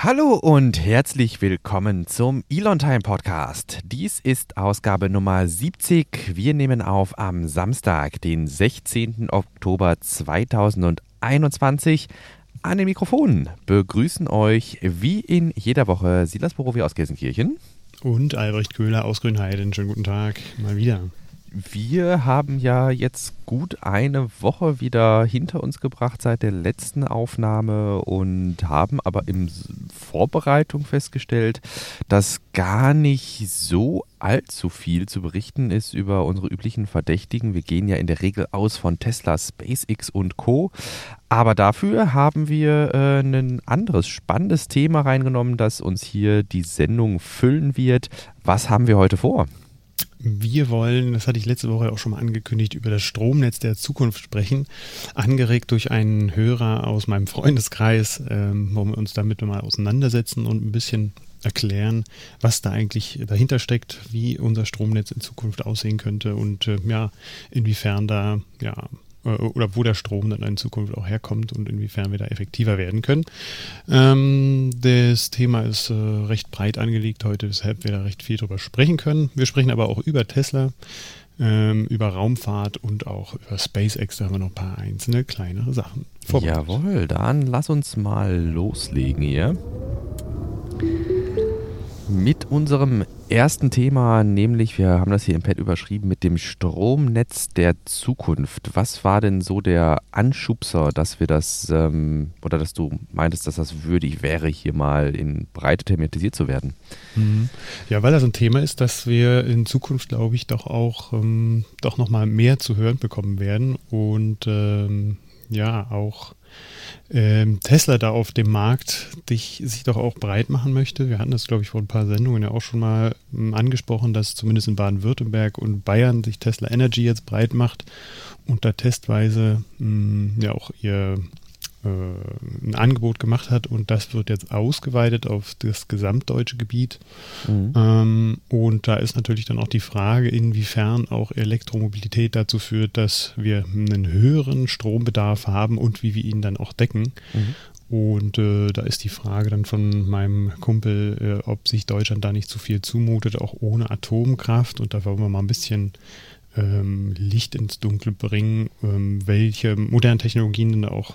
Hallo und herzlich willkommen zum Elon Time Podcast. Dies ist Ausgabe Nummer 70. Wir nehmen auf am Samstag, den 16. Oktober 2021. An den Mikrofonen begrüßen euch wie in jeder Woche Silas Borowi aus Gelsenkirchen. Und Albrecht Köhler aus Grünheiden. Schönen guten Tag mal wieder. Wir haben ja jetzt gut eine Woche wieder hinter uns gebracht seit der letzten Aufnahme und haben aber in Vorbereitung festgestellt, dass gar nicht so allzu viel zu berichten ist über unsere üblichen Verdächtigen. Wir gehen ja in der Regel aus von Tesla, SpaceX und Co. Aber dafür haben wir äh, ein anderes spannendes Thema reingenommen, das uns hier die Sendung füllen wird. Was haben wir heute vor? Wir wollen, das hatte ich letzte Woche auch schon mal angekündigt, über das Stromnetz der Zukunft sprechen. Angeregt durch einen Hörer aus meinem Freundeskreis, ähm, wo wir uns damit mal auseinandersetzen und ein bisschen erklären, was da eigentlich dahinter steckt, wie unser Stromnetz in Zukunft aussehen könnte und äh, ja, inwiefern da ja oder wo der Strom dann in Zukunft auch herkommt und inwiefern wir da effektiver werden können. Ähm, das Thema ist äh, recht breit angelegt heute, weshalb wir da recht viel drüber sprechen können. Wir sprechen aber auch über Tesla, ähm, über Raumfahrt und auch über SpaceX. Da haben wir noch ein paar einzelne kleinere Sachen. Jawohl, dann lass uns mal loslegen hier mit unserem ersten Thema, nämlich wir haben das hier im Pad überschrieben mit dem Stromnetz der Zukunft. Was war denn so der Anschubser, dass wir das ähm, oder dass du meintest, dass das würdig wäre, hier mal in Breite thematisiert zu werden? Mhm. Ja, weil das ein Thema ist, dass wir in Zukunft, glaube ich, doch auch ähm, doch noch mal mehr zu hören bekommen werden und ähm, ja auch ähm, Tesla da auf dem Markt dich, sich doch auch breit machen möchte. Wir hatten das, glaube ich, vor ein paar Sendungen ja auch schon mal ähm, angesprochen, dass zumindest in Baden-Württemberg und Bayern sich Tesla Energy jetzt breit macht und da testweise mh, mm, ja auch ihr ein Angebot gemacht hat und das wird jetzt ausgeweitet auf das gesamtdeutsche Gebiet. Mhm. Ähm, und da ist natürlich dann auch die Frage, inwiefern auch Elektromobilität dazu führt, dass wir einen höheren Strombedarf haben und wie wir ihn dann auch decken. Mhm. Und äh, da ist die Frage dann von meinem Kumpel, äh, ob sich Deutschland da nicht zu viel zumutet, auch ohne Atomkraft. Und da wollen wir mal ein bisschen ähm, Licht ins Dunkel bringen, ähm, welche modernen Technologien denn auch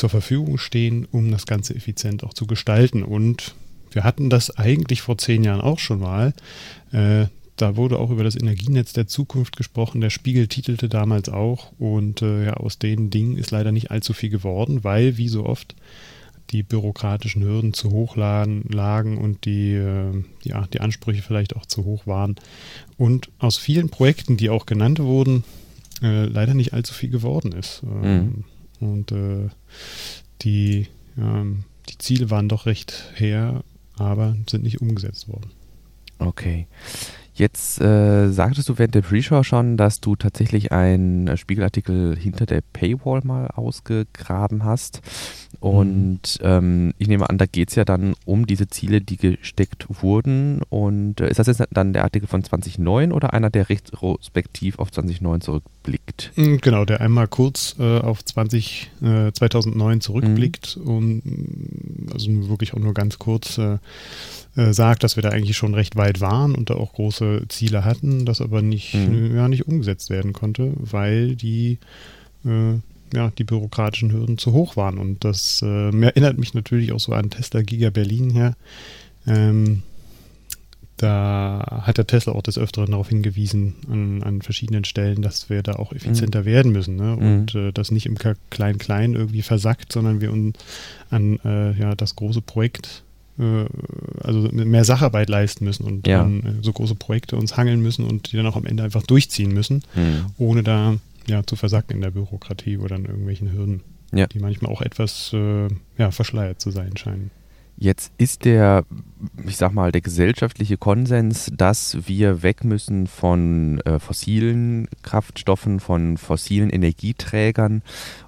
zur Verfügung stehen, um das Ganze effizient auch zu gestalten. Und wir hatten das eigentlich vor zehn Jahren auch schon mal. Äh, da wurde auch über das Energienetz der Zukunft gesprochen. Der Spiegel titelte damals auch. Und äh, ja, aus den Dingen ist leider nicht allzu viel geworden, weil, wie so oft, die bürokratischen Hürden zu hoch lagen und die, äh, ja, die Ansprüche vielleicht auch zu hoch waren. Und aus vielen Projekten, die auch genannt wurden, äh, leider nicht allzu viel geworden ist. Ähm, mhm. Und äh, die, ähm, die Ziele waren doch recht her, aber sind nicht umgesetzt worden. Okay. Jetzt äh, sagtest du während der Pre-Show schon, dass du tatsächlich einen äh, Spiegelartikel hinter der Paywall mal ausgegraben hast. Und ähm, ich nehme an, da geht es ja dann um diese Ziele, die gesteckt wurden. Und äh, ist das jetzt dann der Artikel von 2009 oder einer, der retrospektiv auf 2009 zurückblickt? Mhm, genau, der einmal kurz äh, auf 20, 2009 äh, zurückblickt mhm. und also wirklich auch nur ganz kurz äh, äh, sagt, dass wir da eigentlich schon recht weit waren und da auch große Ziele hatten, das aber nicht, mhm. ja, nicht umgesetzt werden konnte, weil die, äh, ja, die bürokratischen Hürden zu hoch waren. Und das äh, erinnert mich natürlich auch so an Tesla Giga Berlin her. Ähm, da hat der Tesla auch des Öfteren darauf hingewiesen, an, an verschiedenen Stellen, dass wir da auch effizienter mhm. werden müssen ne? und mhm. äh, das nicht im Klein-Klein irgendwie versackt, sondern wir uns an äh, ja, das große Projekt äh, also mehr Sacharbeit leisten müssen und ja. an so große Projekte uns hangeln müssen und die dann auch am Ende einfach durchziehen müssen, mhm. ohne da ja, zu versacken in der Bürokratie oder an irgendwelchen Hürden, ja. die manchmal auch etwas äh, ja, verschleiert zu sein scheinen. Jetzt ist der, ich sag mal, der gesellschaftliche Konsens, dass wir weg müssen von äh, fossilen Kraftstoffen, von fossilen Energieträgern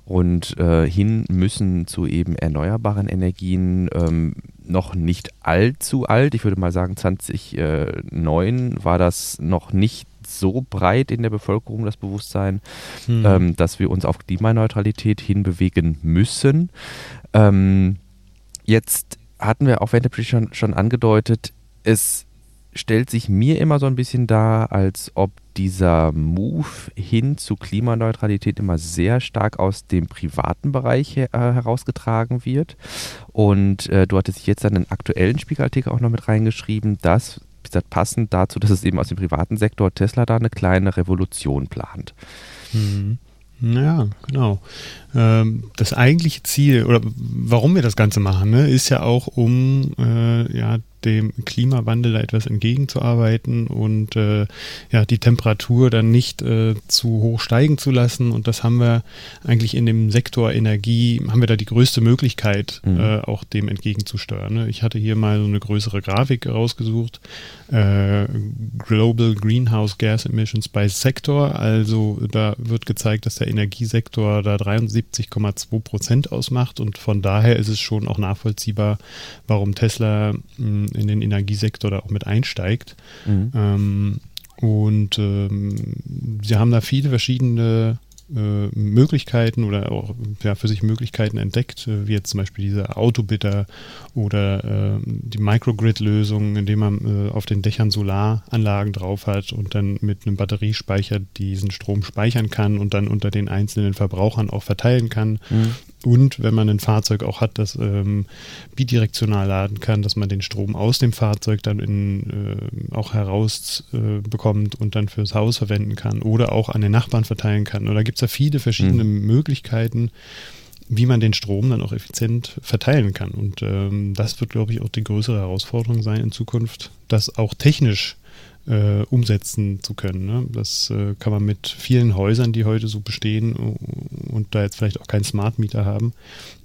und äh, hin müssen zu eben erneuerbaren Energien ähm, noch nicht allzu alt. Ich würde mal sagen, 2009 war das noch nicht so breit in der Bevölkerung das Bewusstsein, hm. ähm, dass wir uns auf Klimaneutralität hinbewegen müssen. Ähm, jetzt hatten wir auf Vantage schon, schon angedeutet, es stellt sich mir immer so ein bisschen dar, als ob dieser Move hin zu Klimaneutralität immer sehr stark aus dem privaten Bereich äh, herausgetragen wird. Und äh, du hattest jetzt dann einen aktuellen Spiegelartikel auch noch mit reingeschrieben, dass, gesagt, passend dazu, dass es eben aus dem privaten Sektor Tesla da eine kleine Revolution plant. Mhm. Ja, genau. Ähm, das eigentliche Ziel oder warum wir das Ganze machen, ne, ist ja auch, um äh, ja, dem Klimawandel da etwas entgegenzuarbeiten und äh, ja, die Temperatur dann nicht äh, zu hoch steigen zu lassen. Und das haben wir eigentlich in dem Sektor Energie, haben wir da die größte Möglichkeit, mhm. äh, auch dem entgegenzusteuern. Ne? Ich hatte hier mal so eine größere Grafik rausgesucht. Äh, Global Greenhouse Gas Emissions by Sector. Also da wird gezeigt, dass der Energiesektor da 73,2 Prozent ausmacht und von daher ist es schon auch nachvollziehbar, warum Tesla mh, in den Energiesektor da auch mit einsteigt. Mhm. Ähm, und ähm, sie haben da viele verschiedene äh, Möglichkeiten oder auch ja, für sich Möglichkeiten entdeckt, äh, wie jetzt zum Beispiel diese Autobitter oder äh, die Microgrid-Lösung, indem man äh, auf den Dächern Solaranlagen drauf hat und dann mit einem Batteriespeicher diesen Strom speichern kann und dann unter den einzelnen Verbrauchern auch verteilen kann. Mhm. Und wenn man ein Fahrzeug auch hat, das ähm, bidirektional laden kann, dass man den Strom aus dem Fahrzeug dann in, äh, auch herausbekommt äh, und dann fürs Haus verwenden kann oder auch an den Nachbarn verteilen kann. Und da gibt es ja viele verschiedene mhm. Möglichkeiten, wie man den Strom dann auch effizient verteilen kann. Und ähm, das wird, glaube ich, auch die größere Herausforderung sein in Zukunft, das auch technisch äh, umsetzen zu können. Ne? Das äh, kann man mit vielen Häusern, die heute so bestehen und da jetzt vielleicht auch keinen Smart Meter haben,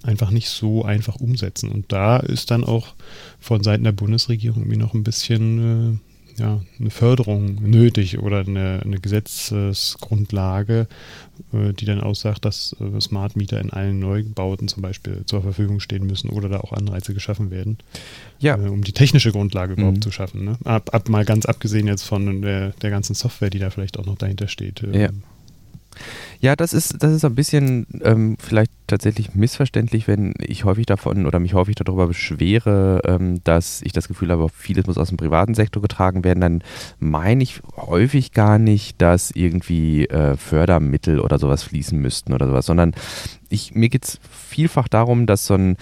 einfach nicht so einfach umsetzen. Und da ist dann auch von Seiten der Bundesregierung irgendwie noch ein bisschen äh, ja, eine Förderung nötig oder eine, eine Gesetzesgrundlage, äh, die dann aussagt, dass äh, Smart Meter in allen Neubauten zum Beispiel zur Verfügung stehen müssen oder da auch Anreize geschaffen werden, ja. Äh, um die technische Grundlage überhaupt mhm. zu schaffen. Ne? Ab, ab, mal ganz abgesehen jetzt von der, der ganzen Software, die da vielleicht auch noch dahinter steht. Ähm, ja, das ist, das ist ein bisschen ähm, vielleicht tatsächlich missverständlich, wenn ich häufig davon oder mich häufig darüber beschwere, ähm, dass ich das Gefühl habe, vieles muss aus dem privaten Sektor getragen werden, dann meine ich häufig gar nicht, dass irgendwie äh, Fördermittel oder sowas fließen müssten oder sowas, sondern ich, mir geht es vielfach darum, dass so ein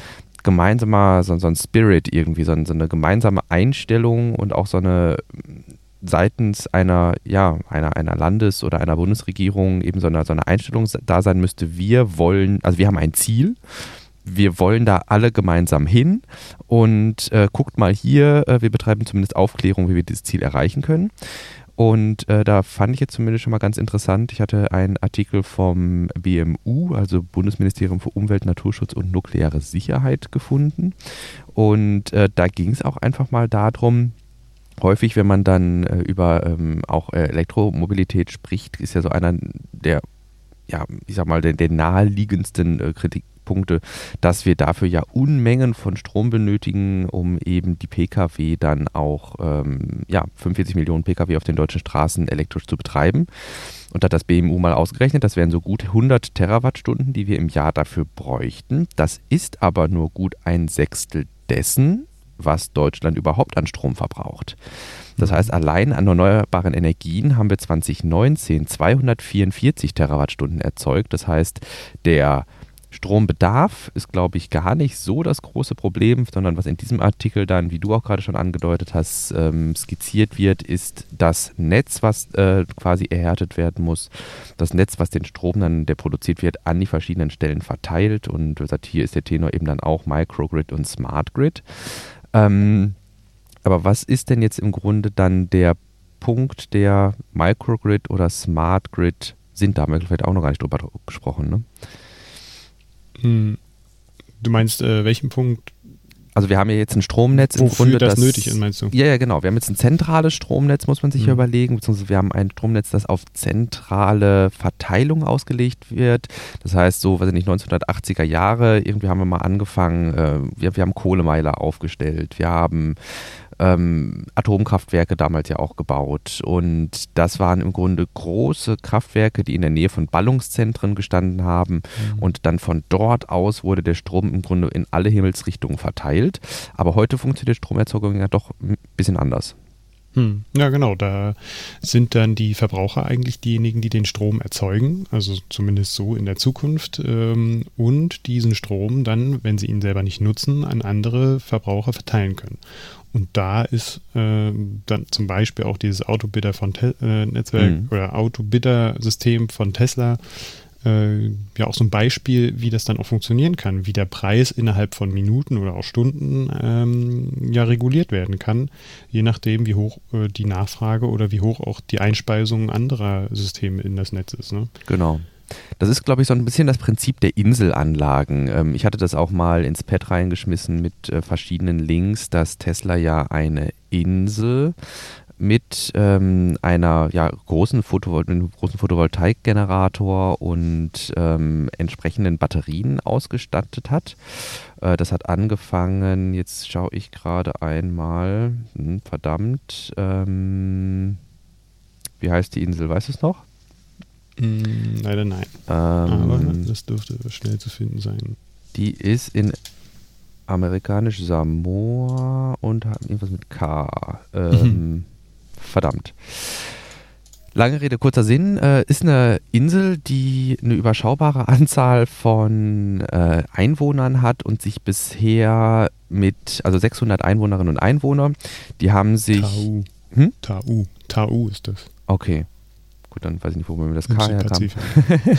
gemeinsamer, so, so ein Spirit irgendwie, so, so eine gemeinsame Einstellung und auch so eine seitens einer, ja, einer, einer Landes- oder einer Bundesregierung eben so eine, so eine Einstellung da sein müsste, wir wollen, also wir haben ein Ziel, wir wollen da alle gemeinsam hin und äh, guckt mal hier, äh, wir betreiben zumindest Aufklärung, wie wir dieses Ziel erreichen können. Und äh, da fand ich jetzt zumindest schon mal ganz interessant, ich hatte einen Artikel vom BMU, also Bundesministerium für Umwelt, Naturschutz und nukleare Sicherheit gefunden. Und äh, da ging es auch einfach mal darum, häufig, wenn man dann äh, über ähm, auch äh, Elektromobilität spricht, ist ja so einer der, ja, ich sag mal, der, der naheliegendsten äh, Kritikpunkte, dass wir dafür ja Unmengen von Strom benötigen, um eben die Pkw dann auch, ähm, ja, 45 Millionen Pkw auf den deutschen Straßen elektrisch zu betreiben. Und da hat das BMU mal ausgerechnet, das wären so gut 100 Terawattstunden, die wir im Jahr dafür bräuchten. Das ist aber nur gut ein Sechstel dessen, was Deutschland überhaupt an Strom verbraucht. Das heißt, allein an erneuerbaren Energien haben wir 2019 244 Terawattstunden erzeugt. Das heißt, der Strombedarf ist, glaube ich, gar nicht so das große Problem, sondern was in diesem Artikel dann, wie du auch gerade schon angedeutet hast, ähm, skizziert wird, ist das Netz, was äh, quasi erhärtet werden muss, das Netz, was den Strom dann, der produziert wird, an die verschiedenen Stellen verteilt. Und wie gesagt, hier ist der Tenor eben dann auch Microgrid und Smart Grid. Ähm, aber was ist denn jetzt im Grunde dann der Punkt der Microgrid oder Smart Grid sind? Da haben wir vielleicht auch noch gar nicht drüber gesprochen. Ne? Hm. Du meinst, äh, welchen Punkt also wir haben ja jetzt ein Stromnetz Wofür im Grunde. das, das nötig ist, meinst du? Ja, ja, genau. Wir haben jetzt ein zentrales Stromnetz, muss man sich mhm. ja überlegen, beziehungsweise wir haben ein Stromnetz, das auf zentrale Verteilung ausgelegt wird. Das heißt, so, weiß ich nicht, 1980er Jahre, irgendwie haben wir mal angefangen, äh, wir, wir haben Kohlemeiler aufgestellt, wir haben ähm, Atomkraftwerke damals ja auch gebaut. Und das waren im Grunde große Kraftwerke, die in der Nähe von Ballungszentren gestanden haben. Mhm. Und dann von dort aus wurde der Strom im Grunde in alle Himmelsrichtungen verteilt gilt. Aber heute funktioniert Stromerzeugung ja doch ein bisschen anders. Hm. Ja, genau. Da sind dann die Verbraucher eigentlich diejenigen, die den Strom erzeugen, also zumindest so in der Zukunft, ähm, und diesen Strom dann, wenn sie ihn selber nicht nutzen, an andere Verbraucher verteilen können. Und da ist äh, dann zum Beispiel auch dieses Autobidder von Te äh, Netzwerk mhm. oder Autobidder-System von Tesla äh, ja auch so ein Beispiel, wie das dann auch funktionieren kann, wie der Preis innerhalb von Minuten oder auch Stunden ähm, ja reguliert werden kann, je nachdem, wie hoch äh, die Nachfrage oder wie hoch auch die Einspeisung anderer Systeme in das Netz ist. Ne? Genau. Das ist, glaube ich, so ein bisschen das Prinzip der Inselanlagen. Ähm, ich hatte das auch mal ins Pad reingeschmissen mit äh, verschiedenen Links, dass Tesla ja eine Insel mit ähm, einer ja, großen, Photovol einem großen Photovoltaikgenerator und ähm, entsprechenden Batterien ausgestattet hat. Äh, das hat angefangen, jetzt schaue ich gerade einmal, hm, verdammt, ähm, wie heißt die Insel, weißt du es noch? Mm, leider nein. Ähm, Aber das dürfte schnell zu finden sein. Die ist in amerikanisch Samoa und hat irgendwas mit K. Ähm, verdammt. Lange Rede, kurzer Sinn, äh, ist eine Insel, die eine überschaubare Anzahl von äh, Einwohnern hat und sich bisher mit, also 600 Einwohnerinnen und Einwohner, die haben sich... Tau. Hm? Tau. Tau ist das. Okay. Gut, dann weiß ich nicht, wo wir das K herkam.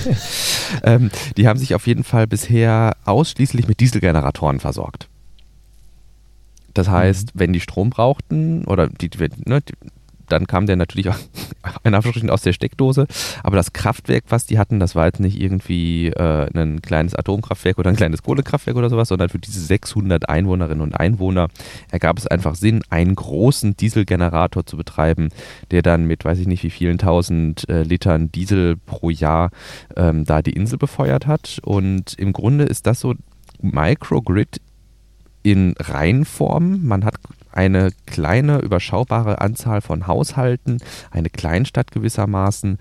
ähm, die haben sich auf jeden Fall bisher ausschließlich mit Dieselgeneratoren versorgt. Das heißt, mhm. wenn die Strom brauchten oder die, ne, die, dann kam der natürlich auch aus der Steckdose. Aber das Kraftwerk, was die hatten, das war jetzt nicht irgendwie äh, ein kleines Atomkraftwerk oder ein kleines Kohlekraftwerk oder sowas, sondern für diese 600 Einwohnerinnen und Einwohner ergab es einfach Sinn, einen großen Dieselgenerator zu betreiben, der dann mit weiß ich nicht wie vielen tausend äh, Litern Diesel pro Jahr ähm, da die Insel befeuert hat. Und im Grunde ist das so Microgrid in Reihenform. Man hat eine kleine, überschaubare Anzahl von Haushalten, eine Kleinstadt gewissermaßen,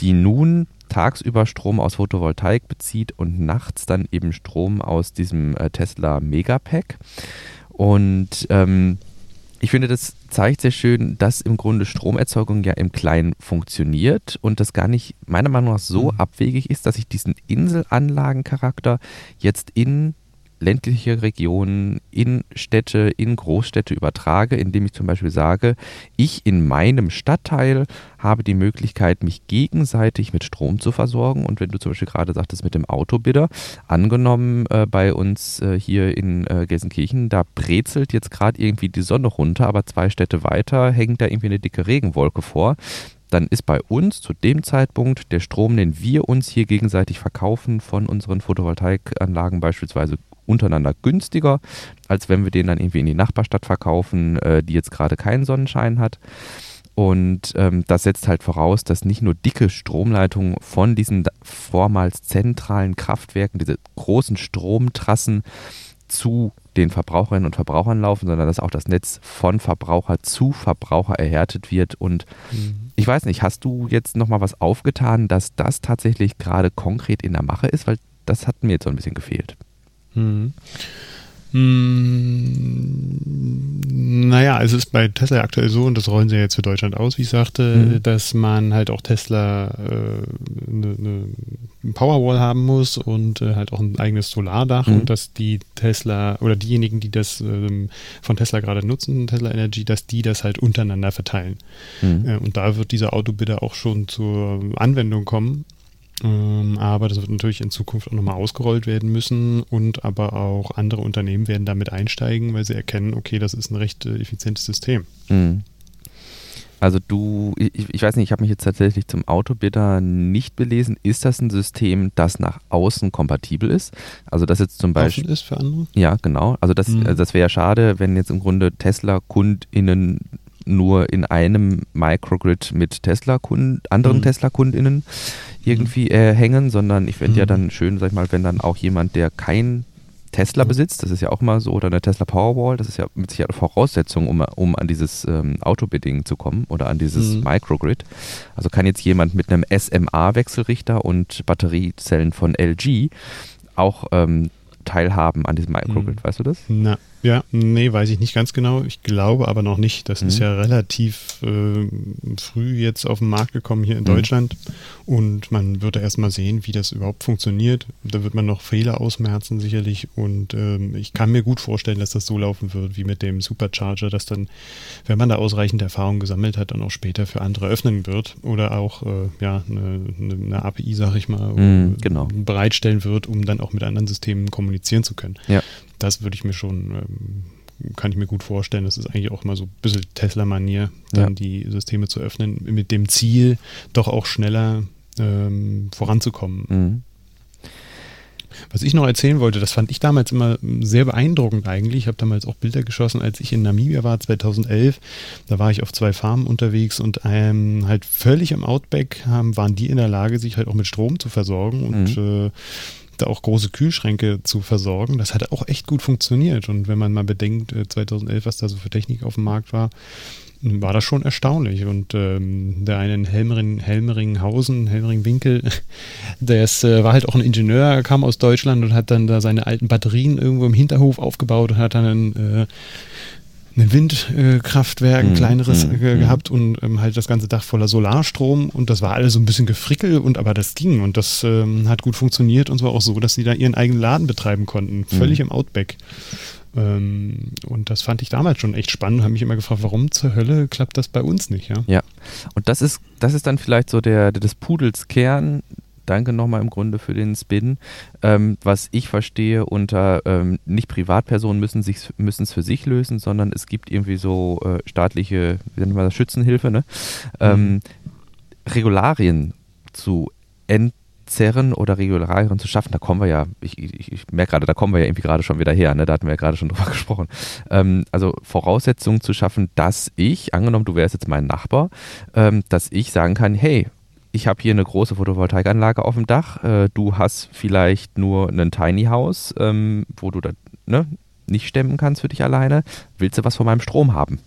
die nun tagsüber Strom aus Photovoltaik bezieht und nachts dann eben Strom aus diesem äh, Tesla Megapack. Und ähm, ich finde, das zeigt sehr schön, dass im Grunde Stromerzeugung ja im Kleinen funktioniert und das gar nicht meiner Meinung nach so mhm. abwegig ist, dass ich diesen Inselanlagencharakter jetzt in ländliche Regionen in Städte, in Großstädte übertrage, indem ich zum Beispiel sage, ich in meinem Stadtteil habe die Möglichkeit, mich gegenseitig mit Strom zu versorgen. Und wenn du zum Beispiel gerade sagtest mit dem Autobidder, angenommen äh, bei uns äh, hier in äh, Gelsenkirchen, da brezelt jetzt gerade irgendwie die Sonne runter, aber zwei Städte weiter hängt da irgendwie eine dicke Regenwolke vor dann ist bei uns zu dem Zeitpunkt der Strom, den wir uns hier gegenseitig verkaufen von unseren Photovoltaikanlagen beispielsweise untereinander günstiger, als wenn wir den dann irgendwie in die Nachbarstadt verkaufen, äh, die jetzt gerade keinen Sonnenschein hat. Und ähm, das setzt halt voraus, dass nicht nur dicke Stromleitungen von diesen vormals zentralen Kraftwerken, diese großen Stromtrassen zu den Verbraucherinnen und Verbrauchern laufen, sondern dass auch das Netz von Verbraucher zu Verbraucher erhärtet wird. Und mhm. ich weiß nicht, hast du jetzt nochmal was aufgetan, dass das tatsächlich gerade konkret in der Mache ist? Weil das hat mir jetzt so ein bisschen gefehlt. Hm. Hm, naja, es ist bei Tesla aktuell so, und das rollen sie jetzt für Deutschland aus, wie ich sagte, mhm. dass man halt auch Tesla äh, eine, eine Powerwall haben muss und äh, halt auch ein eigenes Solardach mhm. und dass die Tesla oder diejenigen, die das ähm, von Tesla gerade nutzen, Tesla Energy, dass die das halt untereinander verteilen. Mhm. Äh, und da wird dieser Autobidder auch schon zur Anwendung kommen. Ähm, aber das wird natürlich in Zukunft auch nochmal ausgerollt werden müssen und aber auch andere Unternehmen werden damit einsteigen, weil sie erkennen, okay, das ist ein recht äh, effizientes System. Mhm. Also du, ich, ich, weiß nicht, ich habe mich jetzt tatsächlich zum Autobidder nicht belesen. Ist das ein System, das nach außen kompatibel ist? Also das jetzt zum Beispiel. Offen ist für andere? Ja, genau. Also das, mhm. das wäre ja schade, wenn jetzt im Grunde Tesla-KundInnen nur in einem Microgrid mit Tesla-Kunden, anderen mhm. Tesla-KundInnen irgendwie äh, hängen, sondern ich fände mhm. ja dann schön, sag ich mal, wenn dann auch jemand, der kein Tesla mhm. besitzt, das ist ja auch immer so, oder eine Tesla Powerwall, das ist ja mit Sicherheit eine Voraussetzung, um, um an dieses ähm, Autobidding zu kommen oder an dieses mhm. Microgrid. Also kann jetzt jemand mit einem SMA-Wechselrichter und Batteriezellen von LG auch ähm, teilhaben an diesem Microgrid, mhm. weißt du das? Na, Ja, nee, weiß ich nicht ganz genau. Ich glaube aber noch nicht. Das mhm. ist ja relativ äh, früh jetzt auf den Markt gekommen hier in mhm. Deutschland. Und man wird erst mal sehen, wie das überhaupt funktioniert. Da wird man noch Fehler ausmerzen sicherlich. Und ähm, ich kann mir gut vorstellen, dass das so laufen wird wie mit dem Supercharger, dass dann, wenn man da ausreichend Erfahrung gesammelt hat, dann auch später für andere öffnen wird. Oder auch äh, ja, eine, eine, API, sag ich mal, mhm, genau. bereitstellen wird, um dann auch mit anderen Systemen kommunizieren zu können. Ja das würde ich mir schon, ähm, kann ich mir gut vorstellen. Das ist eigentlich auch mal so ein bisschen Tesla-Manier, dann ja. die Systeme zu öffnen, mit dem Ziel, doch auch schneller ähm, voranzukommen. Mhm. Was ich noch erzählen wollte, das fand ich damals immer sehr beeindruckend eigentlich. Ich habe damals auch Bilder geschossen, als ich in Namibia war, 2011. Da war ich auf zwei Farmen unterwegs und ähm, halt völlig im Outback haben, waren die in der Lage, sich halt auch mit Strom zu versorgen und mhm. äh, da auch große Kühlschränke zu versorgen. Das hat auch echt gut funktioniert. Und wenn man mal bedenkt, 2011, äh, was da so für Technik auf dem Markt war, war das schon erstaunlich. Und ähm, der eine in Helmering, Helmeringhausen, Helmering-Winkel, der ist, äh, war halt auch ein Ingenieur, kam aus Deutschland und hat dann da seine alten Batterien irgendwo im Hinterhof aufgebaut und hat dann ein äh, ein Windkraftwerk, ein mhm. kleineres mhm. äh, gehabt und ähm, halt das ganze Dach voller Solarstrom und das war alles so ein bisschen gefrickel und aber das ging und das ähm, hat gut funktioniert und zwar auch so, dass sie da ihren eigenen Laden betreiben konnten, völlig mhm. im Outback. Ähm, und das fand ich damals schon echt spannend, habe mich immer gefragt, warum zur Hölle klappt das bei uns nicht, ja? Ja. Und das ist, das ist dann vielleicht so der, des Pudels Kern, danke nochmal im Grunde für den Spin. Ähm, was ich verstehe unter ähm, nicht Privatpersonen müssen es müssen für sich lösen, sondern es gibt irgendwie so äh, staatliche, wie nennt man das, Schützenhilfe, ne? Ähm, mhm. Regularien zu entzerren oder Regularien zu schaffen, da kommen wir ja, ich, ich, ich merke gerade, da kommen wir ja irgendwie gerade schon wieder her, ne? da hatten wir ja gerade schon drüber gesprochen. Ähm, also Voraussetzungen zu schaffen, dass ich, angenommen, du wärst jetzt mein Nachbar, ähm, dass ich sagen kann, hey, ich habe hier eine große Photovoltaikanlage auf dem Dach, äh, du hast vielleicht nur ein Tiny House, ähm, wo du da ne, nicht stemmen kannst für dich alleine, willst du was von meinem Strom haben?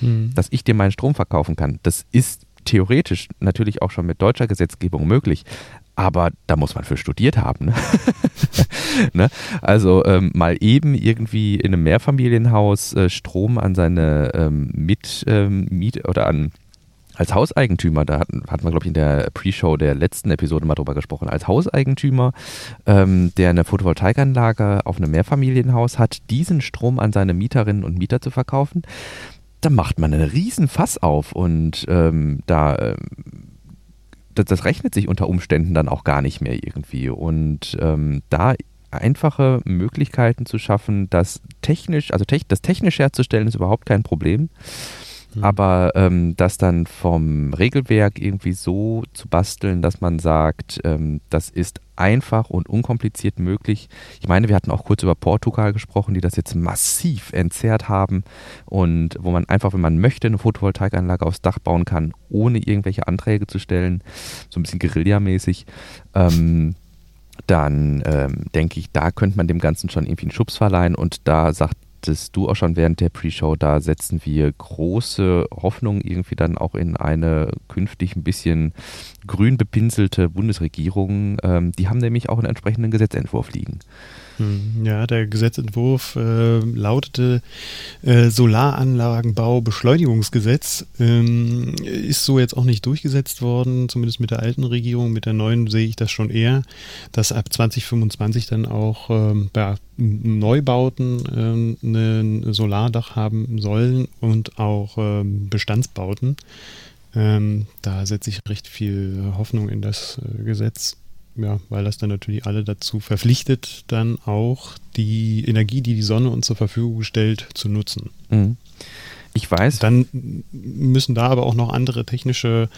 Hm. Dass ich dir meinen Strom verkaufen kann. Das ist theoretisch natürlich auch schon mit deutscher Gesetzgebung möglich, aber da muss man für studiert haben. Ne? ne? Also ähm, mal eben irgendwie in einem Mehrfamilienhaus äh, Strom an seine ähm, Mit, ähm, Miet oder an als Hauseigentümer, da hatten, hatten wir, glaube ich, in der Pre-Show der letzten Episode mal drüber gesprochen, als Hauseigentümer, ähm, der eine Photovoltaikanlage auf einem Mehrfamilienhaus hat, diesen Strom an seine Mieterinnen und Mieter zu verkaufen, da macht man einen riesen Fass auf und ähm, da äh, das, das, rechnet sich unter Umständen dann auch gar nicht mehr irgendwie. Und ähm, da einfache Möglichkeiten zu schaffen, das technisch, also tech, das technisch herzustellen, ist überhaupt kein Problem. Mhm. Aber ähm, das dann vom Regelwerk irgendwie so zu basteln, dass man sagt, ähm, das ist einfach und unkompliziert möglich. Ich meine, wir hatten auch kurz über Portugal gesprochen, die das jetzt massiv entzerrt haben und wo man einfach, wenn man möchte, eine Photovoltaikanlage aufs Dach bauen kann, ohne irgendwelche Anträge zu stellen, so ein bisschen Guerilla-mäßig. Ähm, dann ähm, denke ich, da könnte man dem Ganzen schon irgendwie einen Schubs verleihen und da sagt sagtest du auch schon während der Pre-Show, da setzen wir große Hoffnung irgendwie dann auch in eine künftig ein bisschen grün bepinselte Bundesregierung. Ähm, die haben nämlich auch einen entsprechenden Gesetzentwurf liegen. Hm, ja, der Gesetzentwurf äh, lautete äh, Solaranlagenbau Beschleunigungsgesetz. Ähm, ist so jetzt auch nicht durchgesetzt worden, zumindest mit der alten Regierung. Mit der neuen sehe ich das schon eher, dass ab 2025 dann auch ähm, bei Neubauten äh, ein Solardach haben sollen und auch ähm, Bestandsbauten. Ähm, da setze ich recht viel Hoffnung in das äh, Gesetz ja, weil das dann natürlich alle dazu verpflichtet, dann auch die Energie, die die Sonne uns zur Verfügung stellt, zu nutzen. Mhm. Ich weiß. Dann müssen da aber auch noch andere technische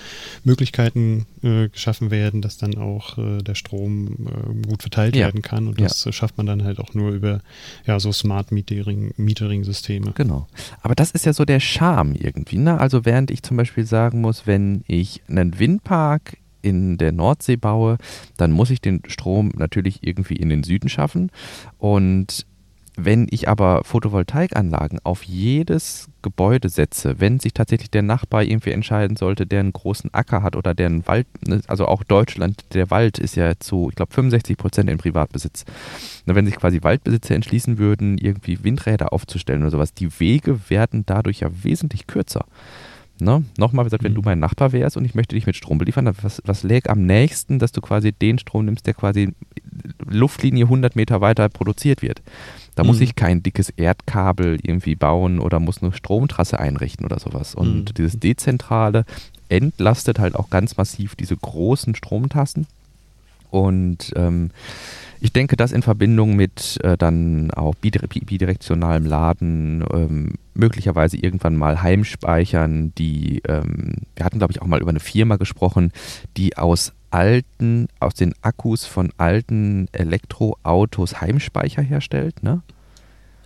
Möglichkeiten äh, geschaffen werden, dass dann auch äh, der Strom äh, gut verteilt ja. werden kann. Und das ja. schafft man dann halt auch nur über ja, so Smart Metering, Metering-Systeme. Genau. Aber das ist ja so der Charme irgendwie. Ne? Also während ich zum Beispiel sagen muss, wenn ich einen Windpark in der Nordsee baue, dann muss ich den Strom natürlich irgendwie in den Süden schaffen. Und wenn ich aber Photovoltaikanlagen auf jedes Gebäude setze, wenn sich tatsächlich der Nachbar irgendwie entscheiden sollte, der einen großen Acker hat oder der einen Wald, ne, also auch Deutschland, der Wald ist ja zu, ich glaube, 65 Prozent in Privatbesitz. Wenn sich quasi Waldbesitzer entschließen würden, irgendwie Windräder aufzustellen oder sowas, die Wege werden dadurch ja wesentlich kürzer. Ne? Nochmal gesagt, wenn mhm. du mein Nachbar wärst und ich möchte dich mit Strom beliefern, was, was läge am nächsten, dass du quasi den Strom nimmst, der quasi Luftlinie 100 Meter weiter produziert wird. Da mhm. muss ich kein dickes Erdkabel irgendwie bauen oder muss eine Stromtrasse einrichten oder sowas. Und mhm. dieses Dezentrale entlastet halt auch ganz massiv diese großen Stromtassen. Und ähm, ich denke, das in Verbindung mit äh, dann auch bidirektionalem Laden, ähm, möglicherweise irgendwann mal Heimspeichern, die, ähm, wir hatten glaube ich auch mal über eine Firma gesprochen, die aus alten, aus den Akkus von alten Elektroautos Heimspeicher herstellt, ne?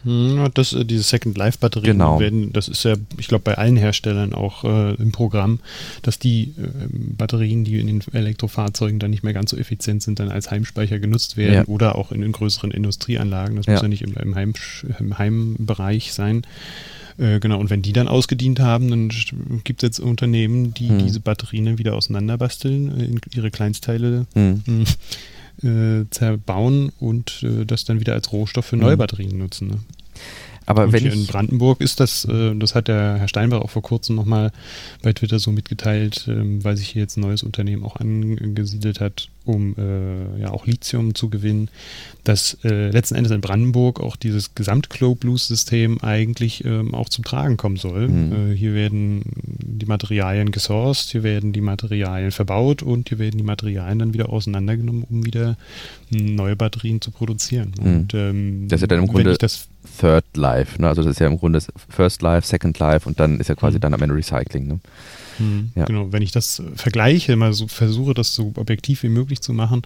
Hm, das, äh, diese Second Life Batterien genau. werden, das ist ja, ich glaube, bei allen Herstellern auch äh, im Programm, dass die äh, Batterien, die in den Elektrofahrzeugen dann nicht mehr ganz so effizient sind, dann als Heimspeicher genutzt werden ja. oder auch in, in, größeren Industrieanlagen. Das ja. muss ja nicht im, im, Heim, im Heimbereich sein. Äh, genau, und wenn die dann ausgedient haben, dann gibt es jetzt Unternehmen, die hm. diese Batterien wieder auseinanderbasteln, äh, in ihre Kleinstteile hm. Äh, zerbauen und äh, das dann wieder als Rohstoff für neue hm. Batterien nutzen. Ne? Aber und wenn in Brandenburg ist das, äh, das hat der Herr Steinbach auch vor kurzem nochmal bei Twitter so mitgeteilt, ähm, weil sich hier jetzt ein neues Unternehmen auch angesiedelt hat, um äh, ja auch Lithium zu gewinnen, dass äh, letzten Endes in Brandenburg auch dieses Gesamt-Clo-Blues-System eigentlich ähm, auch zum Tragen kommen soll. Mhm. Äh, hier werden die Materialien gesourced, hier werden die Materialien verbaut und hier werden die Materialien dann wieder auseinandergenommen, um wieder neue Batterien zu produzieren. Mhm. Und ähm, das ist ja dann im Grunde das Third Life, ne? also das ist ja im Grunde First Life, Second Life und dann ist ja quasi mhm. dann am Ende Recycling. Ne? Mhm. Ja. Genau, wenn ich das vergleiche, mal so versuche, das so objektiv wie möglich zu machen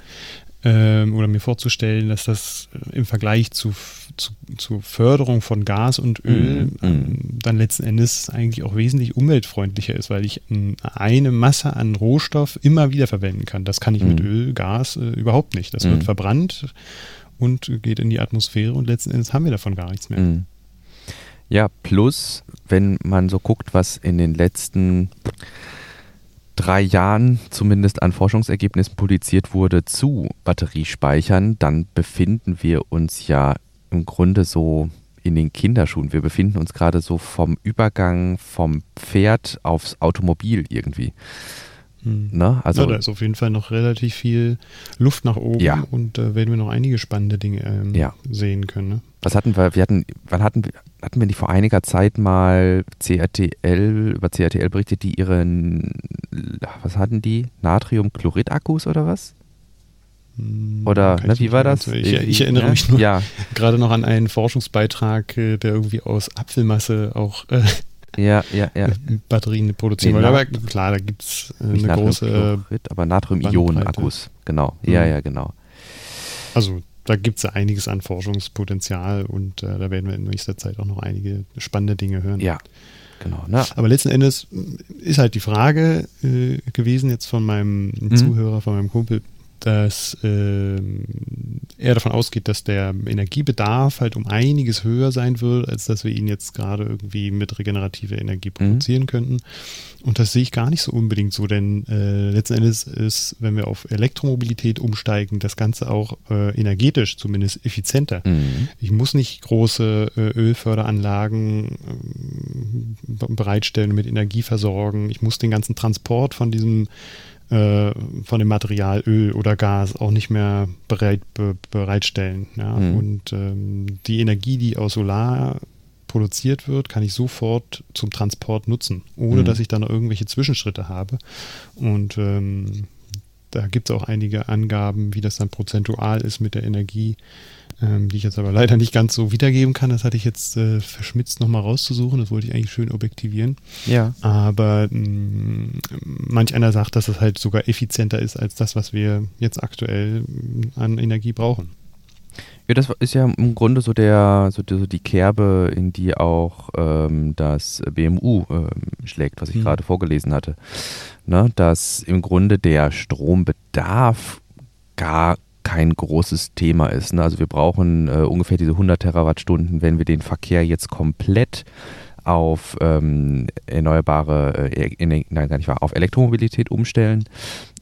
ähm, oder mir vorzustellen, dass das im Vergleich zu, zu, zu Förderung von Gas und Öl mhm. ähm, dann letzten Endes eigentlich auch wesentlich umweltfreundlicher ist, weil ich eine Masse an Rohstoff immer wieder verwenden kann. Das kann ich mit mhm. Öl, Gas äh, überhaupt nicht. Das wird mhm. verbrannt und geht in die Atmosphäre und letzten Endes haben wir davon gar nichts mehr. Mhm. Ja, plus, wenn man so guckt, was in den letzten drei Jahren zumindest an Forschungsergebnissen publiziert wurde zu Batteriespeichern, dann befinden wir uns ja im Grunde so in den Kinderschuhen. Wir befinden uns gerade so vom Übergang vom Pferd aufs Automobil irgendwie. Hm. Ne? Also, ja, da ist auf jeden Fall noch relativ viel Luft nach oben ja. und da äh, werden wir noch einige spannende Dinge ähm, ja. sehen können. Ne? Was hatten wir? Wir hatten, wann hatten wir, hatten wir nicht vor einiger Zeit mal CRTL, über CRTL berichtet, die ihren, was hatten die? Natriumchlorid-Akkus oder was? Hm, oder, ne, wie war das? Ich, ich erinnere ja? mich nur ja. gerade noch an einen Forschungsbeitrag, äh, der irgendwie aus Apfelmasse auch äh, ja, ja, ja. Batterien produzieren nee, Aber klar, da gibt es äh, eine große. aber Natrium-Ionen-Akkus, genau. Ja, mhm. ja, genau. Also da gibt es einiges an Forschungspotenzial und äh, da werden wir in nächster Zeit auch noch einige spannende Dinge hören. Ja, genau. Ne? Aber letzten Endes ist halt die Frage äh, gewesen jetzt von meinem mhm. Zuhörer, von meinem Kumpel, dass äh, er davon ausgeht, dass der Energiebedarf halt um einiges höher sein wird, als dass wir ihn jetzt gerade irgendwie mit regenerativer Energie mhm. produzieren mhm. könnten. Und das sehe ich gar nicht so unbedingt so, denn äh, letzten Endes ist, wenn wir auf Elektromobilität umsteigen, das Ganze auch äh, energetisch zumindest effizienter. Mhm. Ich muss nicht große äh, Ölförderanlagen äh, bereitstellen, mit Energie versorgen. Ich muss den ganzen Transport von diesem äh, von dem Material Öl oder Gas auch nicht mehr bereit, be, bereitstellen. Ja? Mhm. Und ähm, die Energie, die aus Solar produziert wird, kann ich sofort zum Transport nutzen, ohne mhm. dass ich dann irgendwelche Zwischenschritte habe. Und ähm, da gibt es auch einige Angaben, wie das dann prozentual ist mit der Energie, ähm, die ich jetzt aber leider nicht ganz so wiedergeben kann. Das hatte ich jetzt äh, verschmitzt nochmal rauszusuchen. Das wollte ich eigentlich schön objektivieren. Ja. Aber mh, mm, manch einer sagt, dass es halt sogar effizienter ist als das, was wir jetzt aktuell mm, an Energie brauchen. Ja, das ist ja im Grunde so der, so die, so die Kerbe, in die auch ähm, das BMU ähm, schlägt, was ich hm. gerade vorgelesen hatte. Ne, dass im Grunde der Strombedarf gar kein großes Thema ist. Ne? Also wir brauchen äh, ungefähr diese 100 Terawattstunden, wenn wir den Verkehr jetzt komplett auf ähm, erneuerbare, äh, nein, gar nicht wahr, auf Elektromobilität umstellen.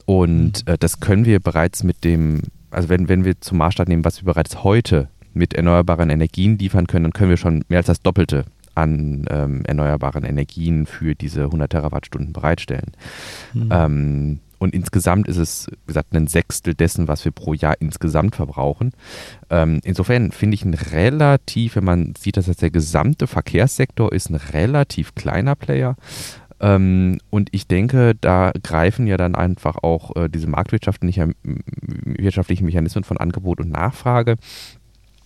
Und mhm. äh, das können wir bereits mit dem, also wenn, wenn wir zum Maßstab nehmen, was wir bereits heute mit erneuerbaren Energien liefern können, dann können wir schon mehr als das Doppelte an ähm, erneuerbaren Energien für diese 100 Terawattstunden bereitstellen. Mhm. Ähm, und insgesamt ist es, wie gesagt, ein Sechstel dessen, was wir pro Jahr insgesamt verbrauchen. Ähm, insofern finde ich ein relativ, wenn man sieht, dass das der gesamte Verkehrssektor ist, ein relativ kleiner Player. Ähm, und ich denke, da greifen ja dann einfach auch äh, diese marktwirtschaftlichen Mechanismen von Angebot und Nachfrage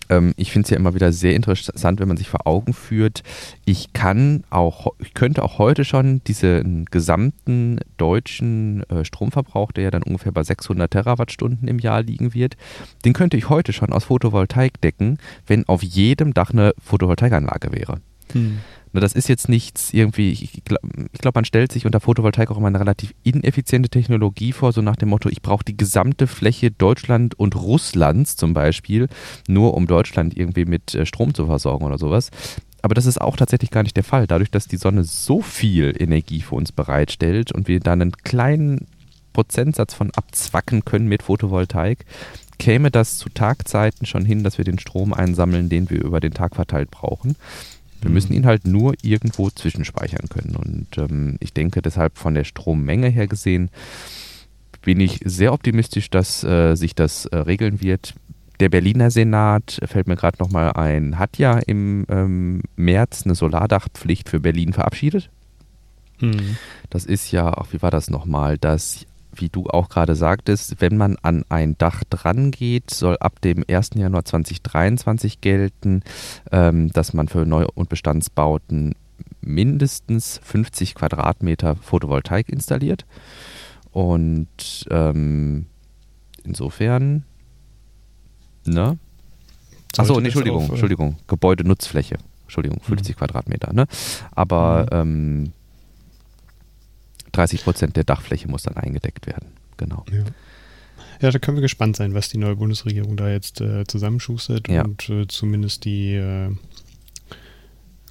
ähm, ich finde es ja immer wieder sehr interessant, wenn man sich vor Augen führt, ich kann auch, ich könnte auch heute schon diesen gesamten deutschen äh, Stromverbrauch, der ja dann ungefähr bei 600 Terawattstunden im Jahr liegen wird, den könnte ich heute schon aus Photovoltaik decken, wenn auf jedem Dach eine Photovoltaikanlage wäre. Hm. Das ist jetzt nichts irgendwie, ich glaube, glaub, man stellt sich unter Photovoltaik auch immer eine relativ ineffiziente Technologie vor, so nach dem Motto, ich brauche die gesamte Fläche Deutschland und Russlands zum Beispiel, nur um Deutschland irgendwie mit äh, Strom zu versorgen oder sowas. Aber das ist auch tatsächlich gar nicht der Fall. Dadurch, dass die Sonne so viel Energie für uns bereitstellt und wir dann einen kleinen Prozentsatz von abzwacken können mit Photovoltaik, käme das zu Tagzeiten schon hin, dass wir den Strom einsammeln, den wir über den Tag verteilt brauchen. Wir mhm. müssen ihn halt nur irgendwo zwischenspeichern können. Und ähm, ich denke deshalb von der Strommenge her gesehen, bin ich sehr optimistisch, dass äh, sich das äh, regeln wird. Der Berliner Senat, fällt mir gerade nochmal ein, hat ja im ähm, März eine Solardachpflicht für Berlin verabschiedet. Mhm. Das ist ja, ach, wie war das nochmal, dass wie du auch gerade sagtest, wenn man an ein Dach dran geht, soll ab dem 1. Januar 2023 gelten, ähm, dass man für Neu- und Bestandsbauten mindestens 50 Quadratmeter Photovoltaik installiert. Und ähm, insofern, ne? Achso, nee, Entschuldigung, Entschuldigung, Gebäudenutzfläche. Entschuldigung, 50 mhm. Quadratmeter, ne? Aber mhm. ähm, 30 Prozent der Dachfläche muss dann eingedeckt werden. Genau. Ja. ja. da können wir gespannt sein, was die neue Bundesregierung da jetzt äh, zusammenschustert ja. und äh, zumindest die äh,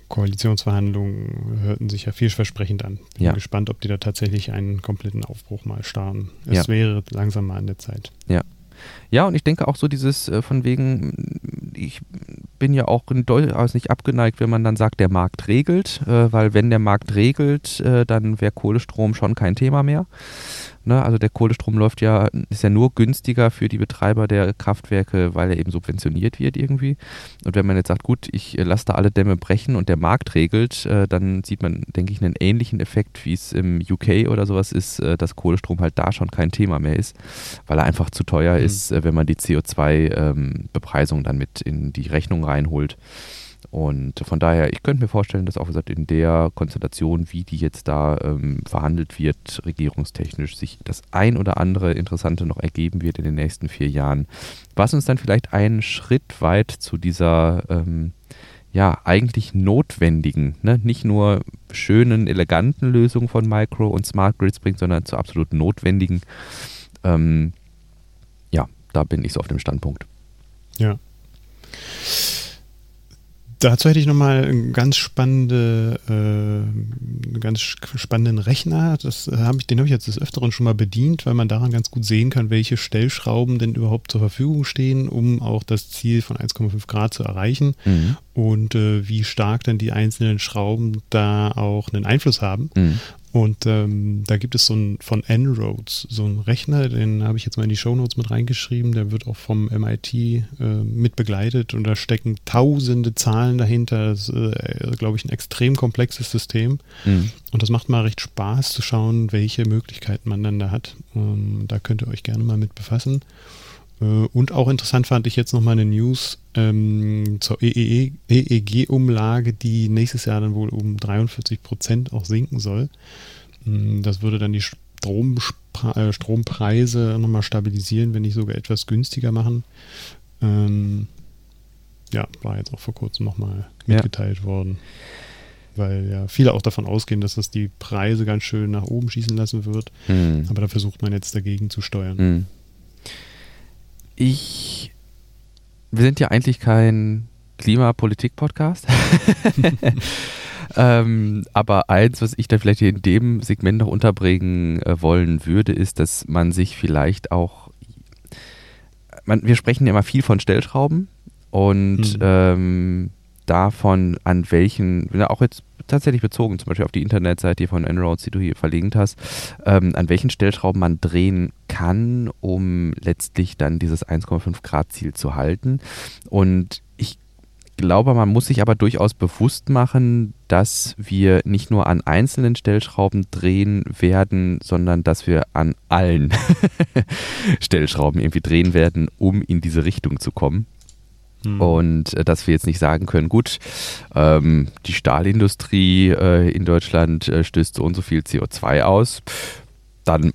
Koalitionsverhandlungen hörten sich ja vielversprechend an. Bin ja. gespannt, ob die da tatsächlich einen kompletten Aufbruch mal starten. Es wäre langsam mal an der Zeit. Ja. Ja, und ich denke auch so dieses äh, von wegen, ich bin ja auch durchaus nicht abgeneigt, wenn man dann sagt, der Markt regelt, äh, weil wenn der Markt regelt, äh, dann wäre Kohlestrom schon kein Thema mehr. Ne? Also der Kohlestrom läuft ja, ist ja nur günstiger für die Betreiber der Kraftwerke, weil er eben subventioniert wird irgendwie. Und wenn man jetzt sagt, gut, ich äh, lasse da alle Dämme brechen und der Markt regelt, äh, dann sieht man, denke ich, einen ähnlichen Effekt, wie es im UK oder sowas ist, äh, dass Kohlestrom halt da schon kein Thema mehr ist, weil er einfach zu teuer mhm. ist, äh, wenn man die CO2-Bepreisung ähm, dann mit in die Rechnung reinholt. Und von daher, ich könnte mir vorstellen, dass auch gesagt in der Konstellation, wie die jetzt da ähm, verhandelt wird, regierungstechnisch, sich das ein oder andere Interessante noch ergeben wird in den nächsten vier Jahren, was uns dann vielleicht einen Schritt weit zu dieser ähm, ja eigentlich notwendigen, ne? nicht nur schönen, eleganten Lösung von Micro und Smart Grids bringt, sondern zu absolut notwendigen. Ähm, ja, da bin ich so auf dem Standpunkt. Ja. Dazu hätte ich nochmal einen ganz spannende, äh, ganz spannenden Rechner. Das äh, habe ich, den habe ich jetzt des Öfteren schon mal bedient, weil man daran ganz gut sehen kann, welche Stellschrauben denn überhaupt zur Verfügung stehen, um auch das Ziel von 1,5 Grad zu erreichen mhm. Und äh, wie stark dann die einzelnen Schrauben da auch einen Einfluss haben. Mhm. Und ähm, da gibt es so ein von En-ROADS, so ein Rechner, den habe ich jetzt mal in die Shownotes mit reingeschrieben, der wird auch vom MIT äh, mit begleitet und da stecken tausende Zahlen dahinter. Das ist, äh, glaube ich, ein extrem komplexes System. Mhm. Und das macht mal recht Spaß zu schauen, welche Möglichkeiten man dann da hat. Ähm, da könnt ihr euch gerne mal mit befassen. Äh, und auch interessant fand ich jetzt noch mal eine News ähm, zur EEG-Umlage, e die nächstes Jahr dann wohl um 43 Prozent auch sinken soll. Mm, das würde dann die Strom, äh, Strompreise nochmal stabilisieren, wenn nicht sogar etwas günstiger machen. Ähm, ja, war jetzt auch vor kurzem nochmal mitgeteilt ja. worden. Weil ja viele auch davon ausgehen, dass das die Preise ganz schön nach oben schießen lassen wird. Hm. Aber da versucht man jetzt dagegen zu steuern. Hm Ich, wir sind ja eigentlich kein Klimapolitik-Podcast. ähm, aber eins, was ich da vielleicht in dem Segment noch unterbringen äh, wollen würde, ist, dass man sich vielleicht auch, man, wir sprechen ja immer viel von Stellschrauben und mhm. ähm, davon, an welchen, auch jetzt tatsächlich bezogen, zum Beispiel auf die Internetseite von Enroads, die du hier verlinkt hast, ähm, an welchen Stellschrauben man drehen kann, um letztlich dann dieses 1,5 Grad Ziel zu halten. Und ich glaube, man muss sich aber durchaus bewusst machen, dass wir nicht nur an einzelnen Stellschrauben drehen werden, sondern dass wir an allen Stellschrauben irgendwie drehen werden, um in diese Richtung zu kommen. Mhm. Und äh, dass wir jetzt nicht sagen können, gut, ähm, die Stahlindustrie äh, in Deutschland äh, stößt so und so viel CO2 aus, dann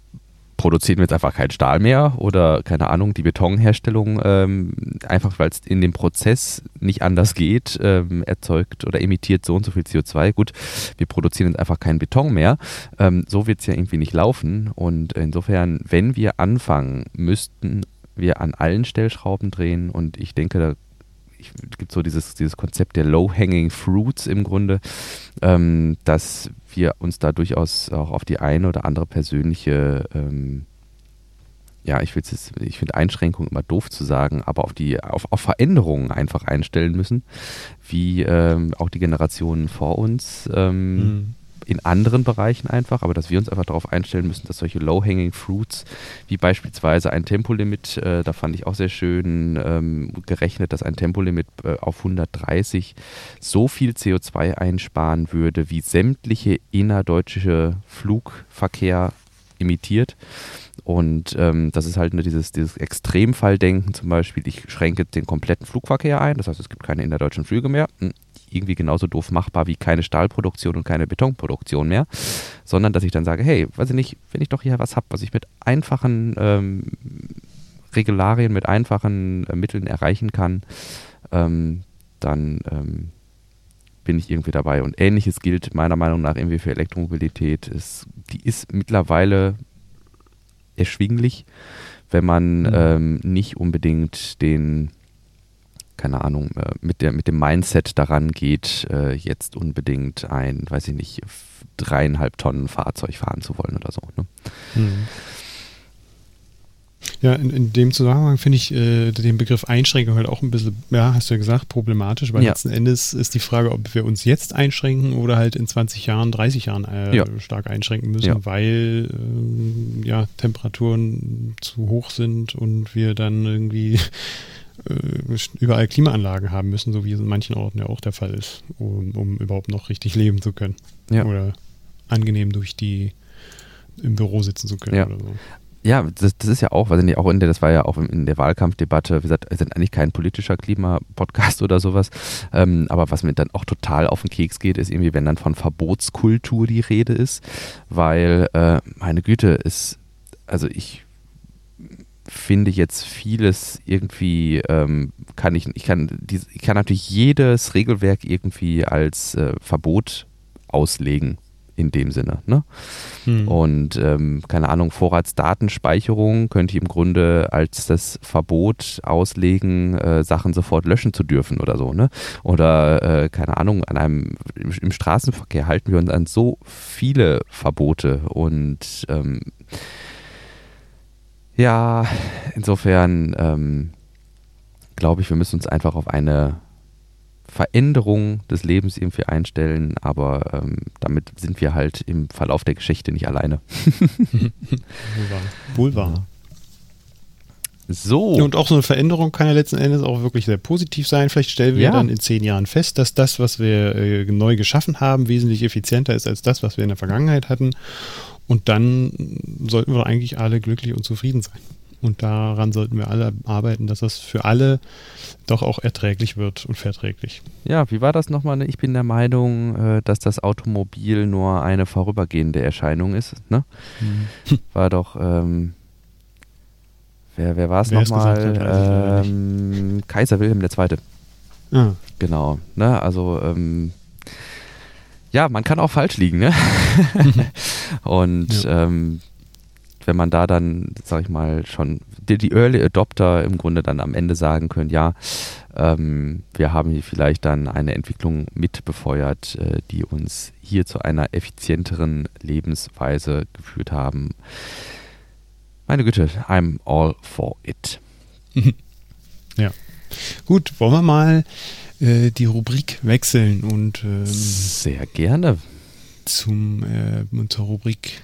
produzieren wir jetzt einfach keinen Stahl mehr oder keine Ahnung, die Betonherstellung, ähm, einfach weil es in dem Prozess nicht anders geht, ähm, erzeugt oder emittiert so und so viel CO2. Gut, wir produzieren jetzt einfach keinen Beton mehr. Ähm, so wird es ja irgendwie nicht laufen. Und insofern, wenn wir anfangen, müssten wir an allen Stellschrauben drehen und ich denke, da es gibt so dieses, dieses Konzept der Low-Hanging Fruits im Grunde, ähm, dass wir uns da durchaus auch auf die eine oder andere persönliche, ähm, ja, ich, ich finde Einschränkungen immer doof zu sagen, aber auf die, auf, auf Veränderungen einfach einstellen müssen, wie ähm, auch die Generationen vor uns. Mhm in anderen Bereichen einfach, aber dass wir uns einfach darauf einstellen müssen, dass solche Low-Hanging Fruits, wie beispielsweise ein Tempolimit, äh, da fand ich auch sehr schön ähm, gerechnet, dass ein Tempolimit äh, auf 130 so viel CO2 einsparen würde, wie sämtliche innerdeutsche Flugverkehr imitiert. Und ähm, das ist halt nur dieses, dieses Extremfalldenken zum Beispiel, ich schränke den kompletten Flugverkehr ein, das heißt, es gibt keine innerdeutschen Flüge mehr. Irgendwie genauso doof machbar wie keine Stahlproduktion und keine Betonproduktion mehr, sondern dass ich dann sage, hey, weiß ich nicht, wenn ich doch hier was habe, was ich mit einfachen ähm, Regularien, mit einfachen äh, Mitteln erreichen kann, ähm, dann ähm, bin ich irgendwie dabei. Und ähnliches gilt meiner Meinung nach irgendwie für Elektromobilität. Es, die ist mittlerweile erschwinglich, wenn man mhm. ähm, nicht unbedingt den keine Ahnung, äh, mit, der, mit dem Mindset daran geht, äh, jetzt unbedingt ein, weiß ich nicht, dreieinhalb Tonnen Fahrzeug fahren zu wollen oder so. Ne? Mhm. Ja, in, in, dem Zusammenhang finde ich äh, den Begriff Einschränkung halt auch ein bisschen, ja, hast du ja gesagt, problematisch, weil ja. letzten Endes ist die Frage, ob wir uns jetzt einschränken oder halt in 20 Jahren, 30 Jahren äh, ja. stark einschränken müssen, ja. weil äh, ja, Temperaturen zu hoch sind und wir dann irgendwie überall Klimaanlagen haben müssen, so wie es in manchen Orten ja auch der Fall ist, um, um überhaupt noch richtig leben zu können. Ja. Oder angenehm durch die im Büro sitzen zu können ja. oder so. Ja, das, das, ist ja auch, weil auch in der, das war ja auch in der Wahlkampfdebatte, wie gesagt, wir sind eigentlich kein politischer Klimapodcast oder sowas, ähm, aber was mir dann auch total auf den Keks geht, ist irgendwie, wenn dann von Verbotskultur die Rede ist, weil, äh, meine Güte, ist, also ich finde jetzt vieles irgendwie, ähm, kann ich, ich kann, ich kann natürlich jedes Regelwerk irgendwie als äh, Verbot auslegen in dem Sinne. Ne? Hm. Und ähm, keine Ahnung, Vorratsdatenspeicherung könnte ich im Grunde als das Verbot auslegen, äh, Sachen sofort löschen zu dürfen oder so. Ne? Oder äh, keine Ahnung, an einem im, im, Straßenverkehr halten wir uns an so viele Verbote und ähm, ja, insofern ähm, glaube ich, wir müssen uns einfach auf eine Veränderung des Lebens irgendwie einstellen, aber ähm, damit sind wir halt im Verlauf der Geschichte nicht alleine. Wohl wahr. So. Und auch so eine Veränderung kann ja letzten Endes auch wirklich sehr positiv sein. Vielleicht stellen wir ja. dann in zehn Jahren fest, dass das, was wir äh, neu geschaffen haben, wesentlich effizienter ist als das, was wir in der Vergangenheit hatten. Und dann sollten wir eigentlich alle glücklich und zufrieden sein. Und daran sollten wir alle arbeiten, dass das für alle doch auch erträglich wird und verträglich. Ja, wie war das nochmal? Ich bin der Meinung, äh, dass das Automobil nur eine vorübergehende Erscheinung ist. Ne? Mhm. War doch, ähm, wer, wer war es nochmal? Ähm, Kaiser Wilhelm II. Ah. Genau. Ne? Also, ähm, ja, man kann auch falsch liegen, ne? und ja. ähm, wenn man da dann, sag ich mal, schon die, die Early Adopter im Grunde dann am Ende sagen können, ja, ähm, wir haben hier vielleicht dann eine Entwicklung mitbefeuert, äh, die uns hier zu einer effizienteren Lebensweise geführt haben. Meine Güte, I'm all for it. ja. Gut, wollen wir mal äh, die Rubrik wechseln und ähm, sehr gerne zum äh, zur Rubrik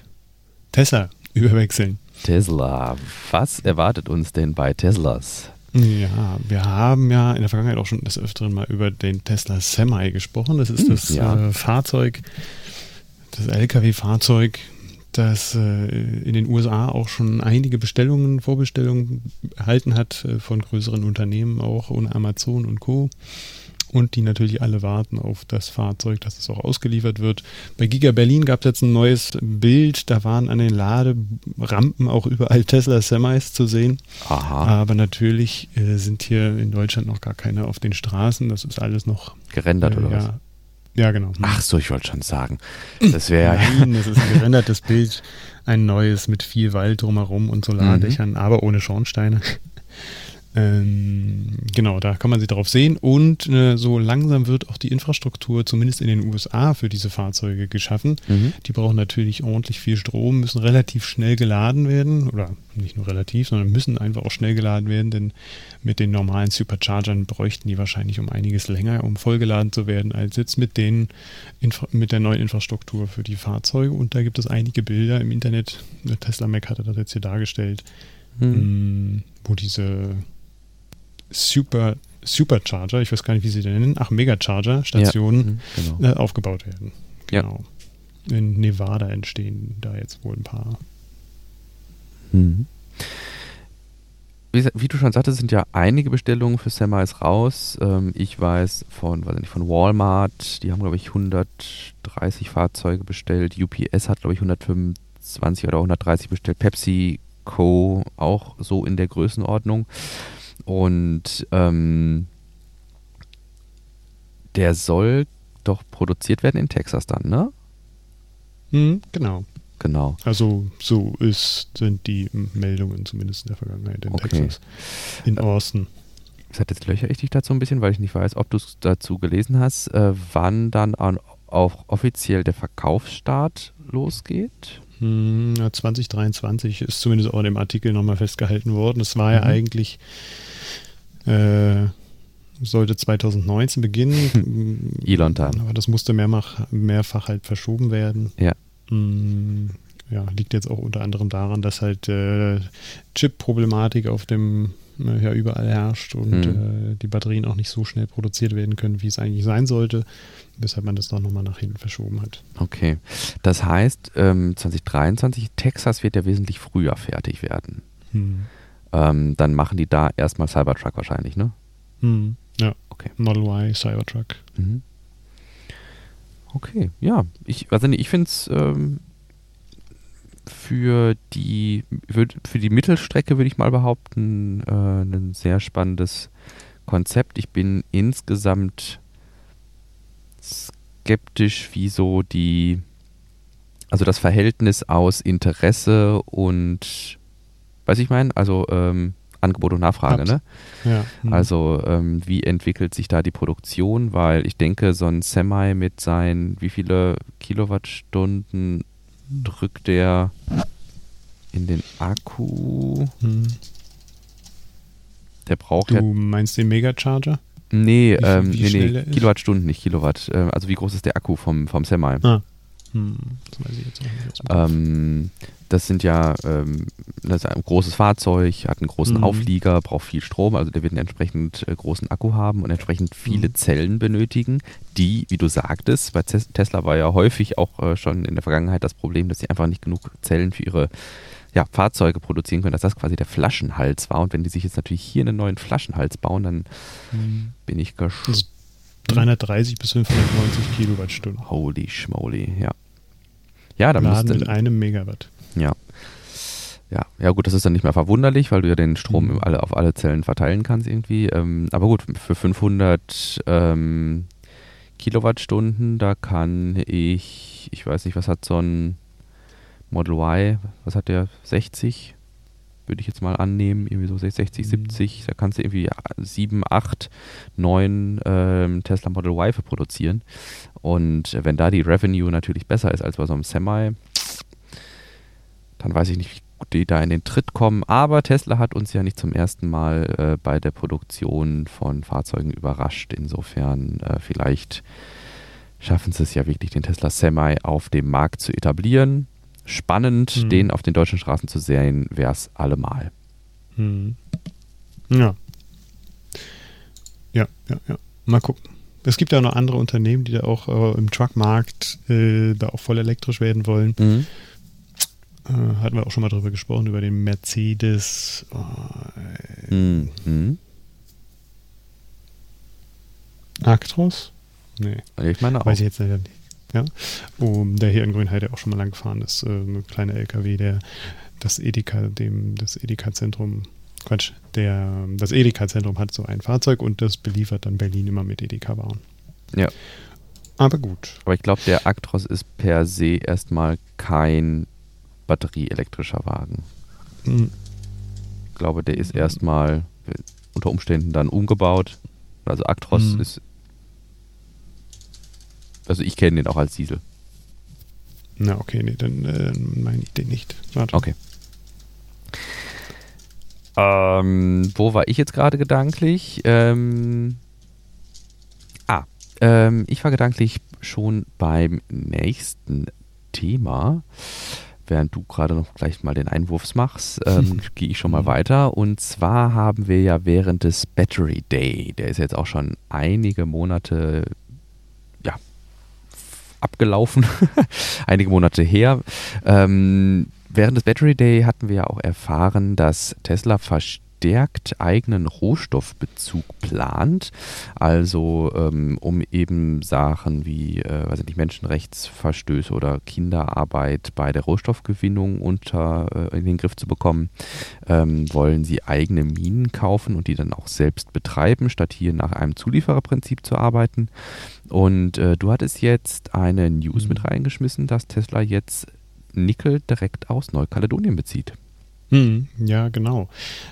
Tesla überwechseln. Tesla, was erwartet uns denn bei Teslas? Ja, wir haben ja in der Vergangenheit auch schon des Öfteren mal über den Tesla Semi gesprochen. Das ist hm, das ja. äh, Fahrzeug, das LKW-Fahrzeug, das äh, in den USA auch schon einige Bestellungen, Vorbestellungen erhalten hat äh, von größeren Unternehmen, auch ohne Amazon und Co. Und die natürlich alle warten auf das Fahrzeug, dass es auch ausgeliefert wird. Bei Giga Berlin gab es jetzt ein neues Bild. Da waren an den Laderampen auch überall Tesla Semis zu sehen. Aha. Aber natürlich äh, sind hier in Deutschland noch gar keine auf den Straßen. Das ist alles noch gerendert äh, oder ja, was? Ja, genau. Ach so, ich wollte schon sagen. Das wäre. Nein, das ist ein gerendertes Bild. Ein neues mit viel Wald drumherum und Solardächern, mhm. aber ohne Schornsteine. Ähm, genau, da kann man sie drauf sehen. Und äh, so langsam wird auch die Infrastruktur, zumindest in den USA, für diese Fahrzeuge geschaffen. Mhm. Die brauchen natürlich ordentlich viel Strom, müssen relativ schnell geladen werden. Oder nicht nur relativ, sondern müssen einfach auch schnell geladen werden, denn mit den normalen Superchargern bräuchten die wahrscheinlich um einiges länger, um vollgeladen zu werden, als jetzt mit, den Infra mit der neuen Infrastruktur für die Fahrzeuge. Und da gibt es einige Bilder im Internet. Tesla Mac hatte das jetzt hier dargestellt, mhm. mh, wo diese Super, Supercharger, ich weiß gar nicht, wie sie den nennen, ach, Megacharger-Stationen ja, mhm, genau. äh, aufgebaut werden. Genau. Ja. In Nevada entstehen da jetzt wohl ein paar. Mhm. Wie, wie, du schon sagtest, sind ja einige Bestellungen für Semis raus. Ähm, ich weiß von, weiß nicht, von Walmart, die haben, glaube ich, 130 Fahrzeuge bestellt. UPS hat, glaube ich, 125 oder 130 bestellt. Pepsi Co. auch so in der Größenordnung. Und ähm, der soll doch produziert werden in Texas dann, ne? Mhm, genau. Genau. Also so ist, sind die Meldungen zumindest in der Vergangenheit in okay. Texas. In Austin. Das hat jetzt löcher ich dich dazu ein bisschen, weil ich nicht weiß, ob du es dazu gelesen hast, äh, wann dann auch offiziell der Verkaufsstart losgeht. 2023 hm, ist zumindest auch in dem Artikel nochmal festgehalten worden. Es war mhm. ja eigentlich äh, sollte 2019 beginnen. Elon dann. Aber das musste mehrfach, mehrfach halt verschoben werden. Ja. Mm, ja, liegt jetzt auch unter anderem daran, dass halt äh, Chip-Problematik auf dem ja überall herrscht und mhm. äh, die Batterien auch nicht so schnell produziert werden können, wie es eigentlich sein sollte, weshalb man das doch nochmal nach hinten verschoben hat. Okay. Das heißt, ähm, 2023, Texas wird ja wesentlich früher fertig werden. Mhm ähm, dann machen die da erstmal Cybertruck wahrscheinlich, ne? Mhm. Ja. Okay. Model Y, Cybertruck. Mhm. Okay, ja. Ich, also ich finde es ähm, für die für die Mittelstrecke würde ich mal behaupten äh, ein sehr spannendes Konzept. Ich bin insgesamt skeptisch, wie so die also das Verhältnis aus Interesse und Weiß ich meine? Also ähm, Angebot und Nachfrage, ne? Ja. Mhm. Also ähm, wie entwickelt sich da die Produktion? Weil ich denke, so ein Semi mit seinen, wie viele Kilowattstunden drückt der in den Akku? Mhm. Der braucht du ja. Du meinst den Megacharger? Nee, wie, ähm, wie nee, nee, Kilowattstunden, nicht Kilowatt. Äh, also wie groß ist der Akku vom, vom Semi? Ah. Hm, das weiß ich jetzt auch nicht. Ähm, das sind ja ähm, das ein großes Fahrzeug, hat einen großen mhm. Auflieger, braucht viel Strom, also der wird einen entsprechend äh, großen Akku haben und entsprechend viele mhm. Zellen benötigen, die, wie du sagtest, bei Tesla war ja häufig auch äh, schon in der Vergangenheit das Problem, dass sie einfach nicht genug Zellen für ihre ja, Fahrzeuge produzieren können, dass das quasi der Flaschenhals war. Und wenn die sich jetzt natürlich hier einen neuen Flaschenhals bauen, dann mhm. bin ich gespannt. Also 330 bis 590 Kilowattstunden. Holy schmoly, ja. Ja, da Laden mit einem Megawatt. Ja. Ja, ja gut, das ist dann nicht mehr verwunderlich, weil du ja den Strom mhm. alle, auf alle Zellen verteilen kannst irgendwie. Ähm, aber gut, für 500 ähm, Kilowattstunden, da kann ich, ich weiß nicht, was hat so ein Model Y, was hat der? 60? Würde ich jetzt mal annehmen, irgendwie so 60, 70. Mhm. Da kannst du irgendwie 7, 8, 9 ähm, Tesla Model Y für produzieren. Und wenn da die Revenue natürlich besser ist als bei so einem Semi, dann weiß ich nicht, wie die da in den Tritt kommen. Aber Tesla hat uns ja nicht zum ersten Mal äh, bei der Produktion von Fahrzeugen überrascht. Insofern äh, vielleicht schaffen sie es ja wirklich, den Tesla Semi auf dem Markt zu etablieren. Spannend, hm. den auf den deutschen Straßen zu sehen, wäre es allemal. Hm. Ja. Ja, ja, ja. Mal gucken. Es gibt ja noch andere Unternehmen, die da auch äh, im Truckmarkt äh, da auch voll elektrisch werden wollen. Mhm. Äh, hatten wir auch schon mal drüber gesprochen, über den Mercedes. Oh, mhm. Actros? Nee. Ich meine auch. Weiß ich jetzt nicht. Ja. Um, der hier in Grünheide auch schon mal lang gefahren ist. Äh, ein kleiner LKW, der das Edeka, dem, das Edeka-Zentrum, Quatsch, der, das Edeka-Zentrum hat so ein Fahrzeug und das beliefert dann Berlin immer mit Edeka-Waren. Ja. Aber gut. Aber ich glaube, der Actros ist per se erstmal kein batterieelektrischer Wagen. Mhm. Ich glaube, der ist erstmal unter Umständen dann umgebaut. Also Actros mhm. ist. Also ich kenne den auch als Diesel. Na, okay, nee, dann äh, meine ich den nicht. Warte. Okay. Ähm, wo war ich jetzt gerade gedanklich? Ähm, ah, ähm, ich war gedanklich schon beim nächsten Thema während du gerade noch gleich mal den Einwurf machst, ähm, gehe ich schon mal mhm. weiter. Und zwar haben wir ja während des Battery Day, der ist jetzt auch schon einige Monate ja, abgelaufen, einige Monate her. Ähm, während des Battery Day hatten wir ja auch erfahren, dass Tesla versteht, verstärkt eigenen Rohstoffbezug plant, also ähm, um eben Sachen wie äh, weiß nicht, Menschenrechtsverstöße oder Kinderarbeit bei der Rohstoffgewinnung unter äh, in den Griff zu bekommen, ähm, wollen sie eigene Minen kaufen und die dann auch selbst betreiben, statt hier nach einem Zuliefererprinzip zu arbeiten. Und äh, du hattest jetzt eine News mit mhm. reingeschmissen, dass Tesla jetzt Nickel direkt aus Neukaledonien bezieht. Hm, ja, genau.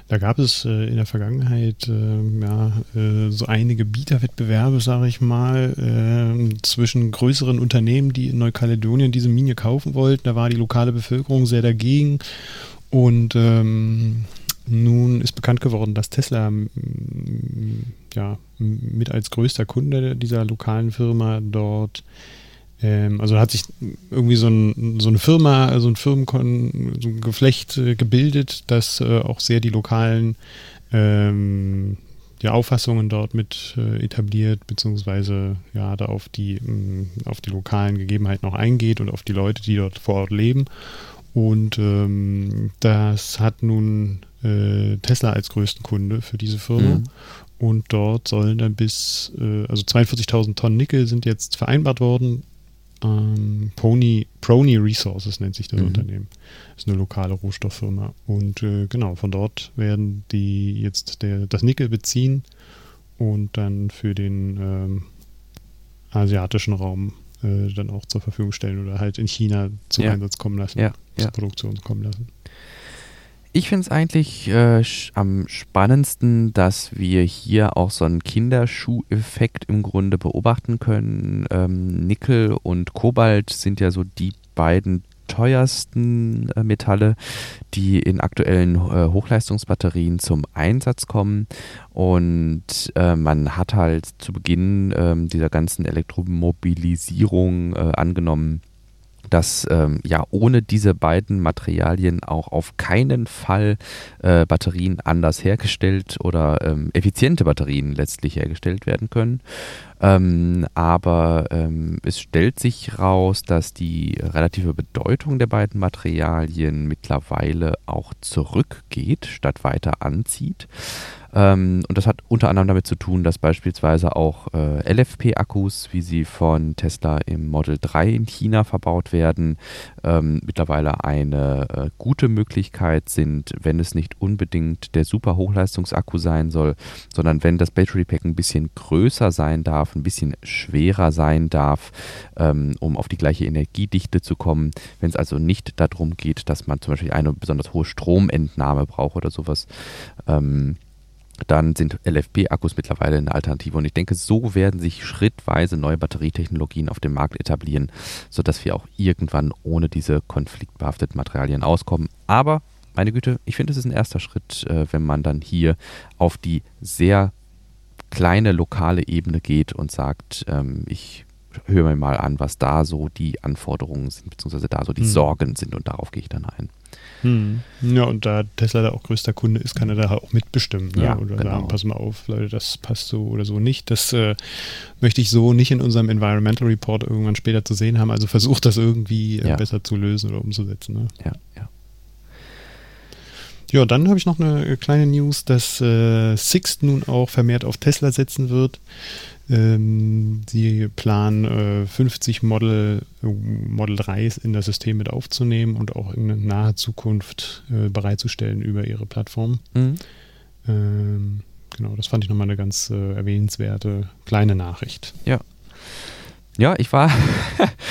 Da gab es äh, in der Vergangenheit äh, ja, äh, so einige Bieterwettbewerbe, sage ich mal, ähm, zwischen größeren Unternehmen, die in Neukaledonien diese Mine kaufen wollten. Da war die lokale Bevölkerung sehr dagegen. Und ähm, nun ist bekannt geworden, dass Tesla ja, mit als größter Kunde dieser lokalen Firma dort ähm, also hat sich irgendwie so, ein, so eine Firma, so ein Firmenkon, so ein Geflecht äh, gebildet, das äh, auch sehr die lokalen ähm, die Auffassungen dort mit äh, etabliert, beziehungsweise ja, da auf die, mh, mm, auf die lokalen Gegebenheiten auch eingeht und auf die Leute, die dort vor Ort leben. Und ähm, das hat nun äh, Tesla als größten Kunde für diese Firma. Mhm. Und dort sollen dann bis, äh, also 42.000 Tonnen Nickel sind jetzt vereinbart worden ähm, Pony, Prony Resources nennt sich das mhm. Unternehmen. Das ist eine lokale Rohstofffirma. Und äh, genau, von dort werden die jetzt der, das Nickel beziehen und dann für den ähm, asiatischen Raum äh, dann auch zur Verfügung stellen oder halt in China zum ja. Einsatz kommen lassen, ja. zur ja. Produktion kommen lassen. Ich finde es eigentlich äh, am spannendsten, dass wir hier auch so einen Kinderschuheffekt im Grunde beobachten können. Ähm, Nickel und Kobalt sind ja so die beiden teuersten äh, Metalle, die in aktuellen äh, Hochleistungsbatterien zum Einsatz kommen. Und äh, man hat halt zu Beginn ähm, dieser ganzen Elektromobilisierung äh, angenommen, dass ähm, ja ohne diese beiden Materialien auch auf keinen Fall äh, Batterien anders hergestellt oder ähm, effiziente Batterien letztlich hergestellt werden können. Ähm, aber ähm, es stellt sich raus, dass die relative Bedeutung der beiden Materialien mittlerweile auch zurückgeht, statt weiter anzieht. Ähm, und das hat unter anderem damit zu tun, dass beispielsweise auch äh, LFP-Akkus, wie sie von Tesla im Model 3 in China verbaut werden, ähm, mittlerweile eine äh, gute Möglichkeit sind, wenn es nicht unbedingt der super Hochleistungsakku sein soll, sondern wenn das Battery Pack ein bisschen größer sein darf, ein bisschen schwerer sein darf, ähm, um auf die gleiche Energiedichte zu kommen. Wenn es also nicht darum geht, dass man zum Beispiel eine besonders hohe Stromentnahme braucht oder sowas. Ähm, dann sind LFP-Akkus mittlerweile eine Alternative. Und ich denke, so werden sich schrittweise neue Batterietechnologien auf dem Markt etablieren, sodass wir auch irgendwann ohne diese konfliktbehafteten Materialien auskommen. Aber, meine Güte, ich finde, es ist ein erster Schritt, äh, wenn man dann hier auf die sehr kleine lokale Ebene geht und sagt, ähm, ich höre mir mal an, was da so die Anforderungen sind, beziehungsweise da so die hm. Sorgen sind und darauf gehe ich dann ein. Hm. Ja, und da Tesla da auch größter Kunde ist, kann er da auch mitbestimmen. Ne? Ja, oder genau. sagen, pass mal auf, Leute, das passt so oder so nicht. Das äh, möchte ich so nicht in unserem Environmental Report irgendwann später zu sehen haben. Also versucht das irgendwie äh, Ja. besser zu lösen oder umzusetzen. Ne? Ja, ja. Ja, dann habe ich noch eine kleine News, dass äh, Sixt nun auch vermehrt auf Tesla setzen wird. Ähm, sie planen äh, 50 Model, äh, Model 3s in das System mit aufzunehmen und auch in naher Zukunft äh, bereitzustellen über ihre Plattform. Mhm. Ähm, genau, das fand ich nochmal eine ganz äh, erwähnenswerte kleine Nachricht. Ja, ich war.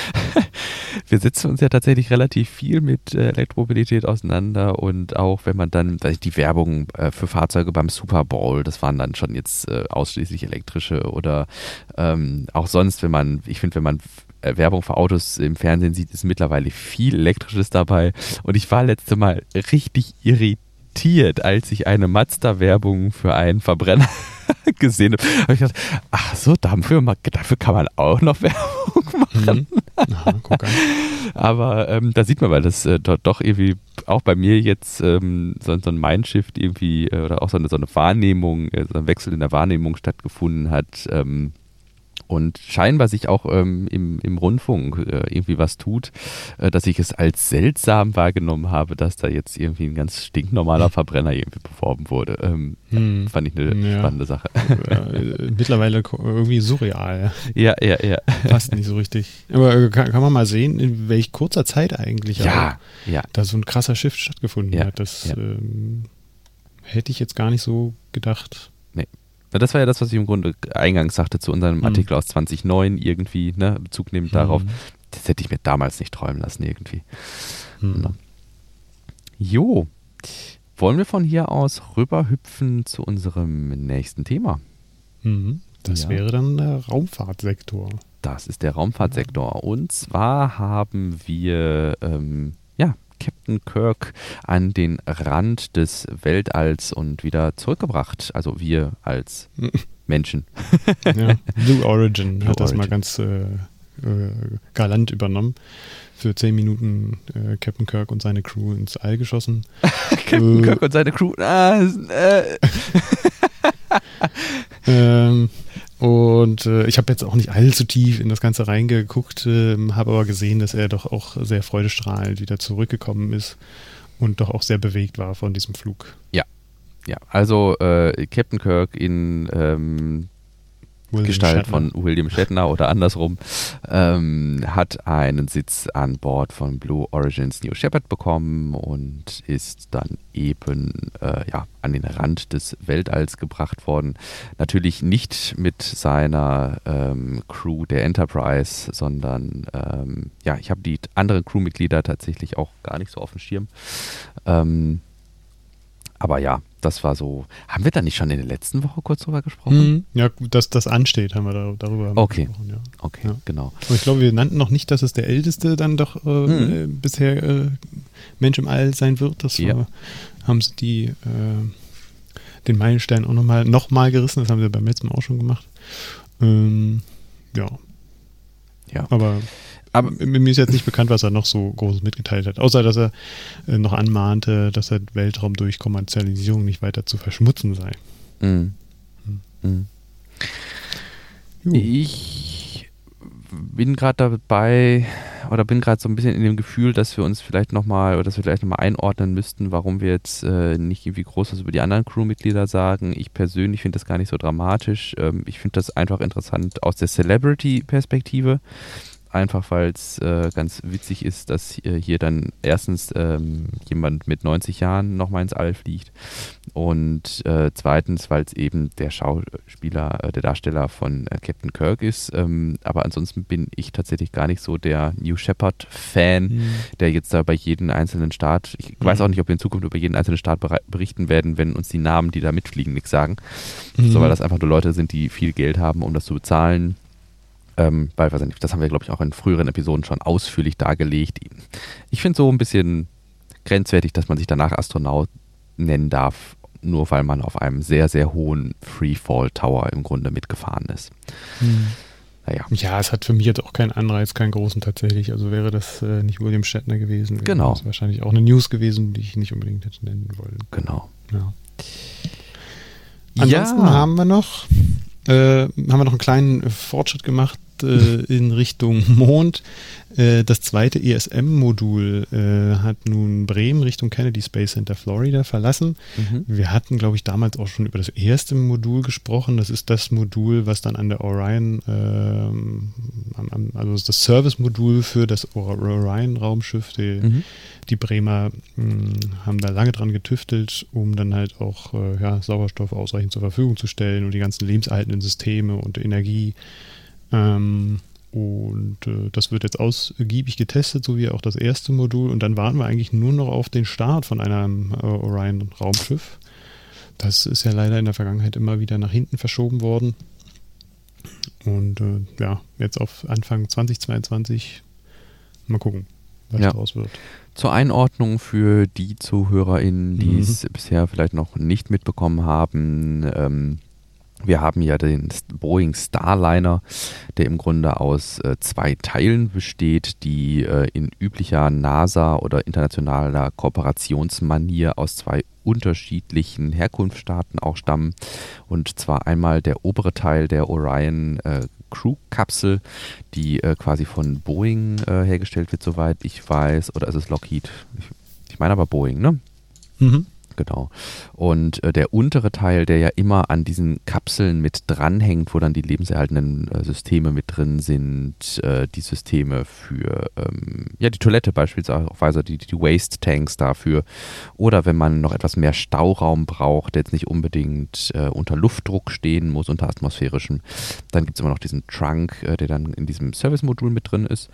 wir setzen uns ja tatsächlich relativ viel mit äh, Elektromobilität auseinander und auch wenn man dann die Werbung äh, für Fahrzeuge beim Super Bowl, das waren dann schon jetzt äh, ausschließlich elektrische oder ähm, auch sonst, wenn man, ich finde, wenn man Werbung für Autos im Fernsehen sieht, ist mittlerweile viel elektrisches dabei und ich war letzte Mal richtig irritiert, als ich eine Mazda-Werbung für einen Verbrenner gesehen habe. Habe ich gedacht, ach so, dafür, dafür kann man auch noch Werbung machen. Mhm. Aha. Aber ähm, da sieht man, weil das äh, dort doch irgendwie auch bei mir jetzt ähm, so, so ein Mindshift irgendwie äh, oder auch so eine, so eine Wahrnehmung, äh, so ein Wechsel in der Wahrnehmung stattgefunden hat. Ähm, und scheinbar sich auch ähm, im, im Rundfunk äh, irgendwie was tut, äh, dass ich es als seltsam wahrgenommen habe, dass da jetzt irgendwie ein ganz stinknormaler Verbrenner irgendwie beworben wurde. Ähm, Hm. Fand ich eine Ja. spannende Sache. Äh, mittlerweile irgendwie surreal. Ja, ja, ja. Passt nicht so richtig. Aber äh, kann, kann man mal sehen, in welch kurzer Zeit eigentlich Ja, ja. da so ein krasser Shift stattgefunden Ja, hat. Das ja. ähm, hätte ich jetzt gar nicht so gedacht. Na, Das war ja das, was ich im Grunde eingangs sagte zu unserem Mhm. Artikel aus 2009 irgendwie, ne, Bezug nehmend darauf. Hm. Das hätte ich mir damals nicht träumen lassen irgendwie. Hm. Na. Jo, wollen wir von hier aus rüberhüpfen zu unserem nächsten Thema? Mhm. Das Ja. wäre dann der Raumfahrtsektor. Das ist der Raumfahrtsektor. Und zwar haben wir, ähm, ja, Captain Kirk an den Rand des Weltalls und wieder zurückgebracht. Also wir als Menschen. Ja. Blue Origin Blue hat das mal Origin. ganz äh, äh, galant übernommen. Für zehn Minuten äh, Captain Kirk und seine Crew ins All geschossen. Captain Äh. Kirk und seine Crew. Ah, äh, Ähm, und äh, ich habe jetzt auch nicht allzu tief in das Ganze reingeguckt, ähm, habe aber gesehen, dass er doch auch sehr freudestrahlend wieder zurückgekommen ist und doch auch sehr bewegt war von diesem Flug. ja, also äh, Captain Kirk in ähm, William Gestalt Shatner. von William Shatner oder andersrum, ähm, hat einen Sitz an Bord von Blue Origins New Shepard bekommen und ist dann eben äh, ja, an den Rand des Weltalls gebracht worden. Natürlich nicht mit seiner ähm, Crew der Enterprise, sondern ähm, ja, ich habe die anderen Crewmitglieder tatsächlich auch gar nicht so auf dem Schirm. Ähm, aber ja, das war so. Haben wir da nicht schon in der letzten Woche kurz drüber gesprochen? Mhm. Ja, dass das ansteht, haben wir da, darüber Okay. gesprochen. Ja. Okay, Ja. genau. Und ich glaube, wir nannten noch nicht, dass es der älteste dann doch äh, Mhm. äh, bisher äh, Mensch im All sein wird. Das Ja. war, haben sie die äh, den Meilenstein auch nochmal noch mal gerissen. Das haben sie beim letzten Mal auch schon gemacht. Ähm, ja, Ja. aber, Aber- mir ist jetzt nicht bekannt, was er noch so groß mitgeteilt hat. Außer, dass er äh, noch anmahnte, dass der Weltraum durch Kommerzialisierung nicht weiter zu verschmutzen sei. Mhm. Mhm. Juh. Ich bin gerade dabei oder bin gerade so ein bisschen in dem Gefühl, dass wir uns vielleicht nochmal oder dass wir vielleicht nochmal einordnen müssten, warum wir jetzt äh, nicht irgendwie groß was über die anderen Crewmitglieder sagen. Ich persönlich finde das gar nicht so dramatisch. Ähm, ich finde das einfach interessant aus der Celebrity-Perspektive einfach weil es äh, ganz witzig ist, dass hier dann erstens ähm, jemand mit 90 Jahren nochmal ins All fliegt und äh, zweitens, weil es eben der Schauspieler, äh, der Darsteller von äh, Captain Kirk ist. Ähm, aber ansonsten bin ich tatsächlich gar nicht so der New Shepard-Fan, mhm. der jetzt da bei jedem einzelnen Staat, ich mhm. weiß auch nicht, ob wir in Zukunft über jeden einzelnen Staat berichten werden, wenn uns die Namen, die da mitfliegen, nichts sagen. Mhm. So, weil das einfach nur Leute sind, die viel Geld haben, um das zu bezahlen ähm, weil, weiß nicht, das haben wir, glaube ich, auch in früheren Episoden schon ausführlich dargelegt. Ich finde so ein bisschen grenzwertig, dass man sich danach Astronaut nennen darf, nur weil man auf einem sehr, sehr hohen Freefall Tower im Grunde mitgefahren ist. Hm. Naja. Ja, es hat für mich jetzt auch keinen Anreiz, keinen großen tatsächlich. Also wäre das äh, nicht William Shatner gewesen, genau. wäre das wahrscheinlich auch eine News gewesen, die ich nicht unbedingt hätte nennen wollen. Genau. Ja. Ansonsten ja. haben wir noch äh, haben wir noch einen kleinen Fortschritt gemacht äh, in Richtung Mond. Äh, das zweite ESM-Modul äh, hat nun Bremen Richtung Kennedy Space Center Florida verlassen. Mhm. Wir hatten, glaube ich, damals auch schon über das erste Modul gesprochen. Das ist das Modul, was dann an der Orion, ähm, also das Service-Modul für das Orion-Raumschiff, die, mhm. Die Bremer mh, hm, haben da lange dran getüftelt, um dann halt auch äh, ja, Sauerstoff ausreichend zur Verfügung zu stellen und die ganzen lebenserhaltenden Systeme und Energie ähm, und äh, das wird jetzt ausgiebig getestet, so wie auch das erste Modul. Und dann warten wir eigentlich nur noch auf den Start von einem äh, Orion-Raumschiff. Das ist ja leider in der Vergangenheit immer wieder nach hinten verschoben worden. Und äh, ja, jetzt auf Anfang 2022 mal gucken, was ja. daraus wird. Zur Einordnung für die ZuhörerInnen, die mhm. es bisher vielleicht noch nicht mitbekommen haben, ähm, wir haben ja den Boeing Starliner, der im Grunde aus äh, zwei Teilen besteht, die äh, in üblicher NASA- oder internationaler Kooperationsmanier aus zwei unterschiedlichen Herkunftsstaaten auch stammen. Und zwar einmal der obere Teil der Orion äh, Crew-Kapsel, die äh, quasi von Boeing äh, hergestellt wird, soweit ich weiß. Oder ist es Lockheed? Ich, ich meine aber Boeing, ne? Mhm. Genau. Und äh, der untere Teil, der ja immer an diesen Kapseln mit dranhängt, wo dann die lebenserhaltenden äh, Systeme mit drin sind, äh, die Systeme für, ähm, ja, die Toilette beispielsweise, die, die Waste-Tanks dafür. Oder wenn man noch etwas mehr Stauraum braucht, der jetzt nicht unbedingt äh, unter Luftdruck stehen muss, unter atmosphärischem, dann gibt es immer noch diesen Trunk, äh, der dann in diesem Service-Modul mit drin ist.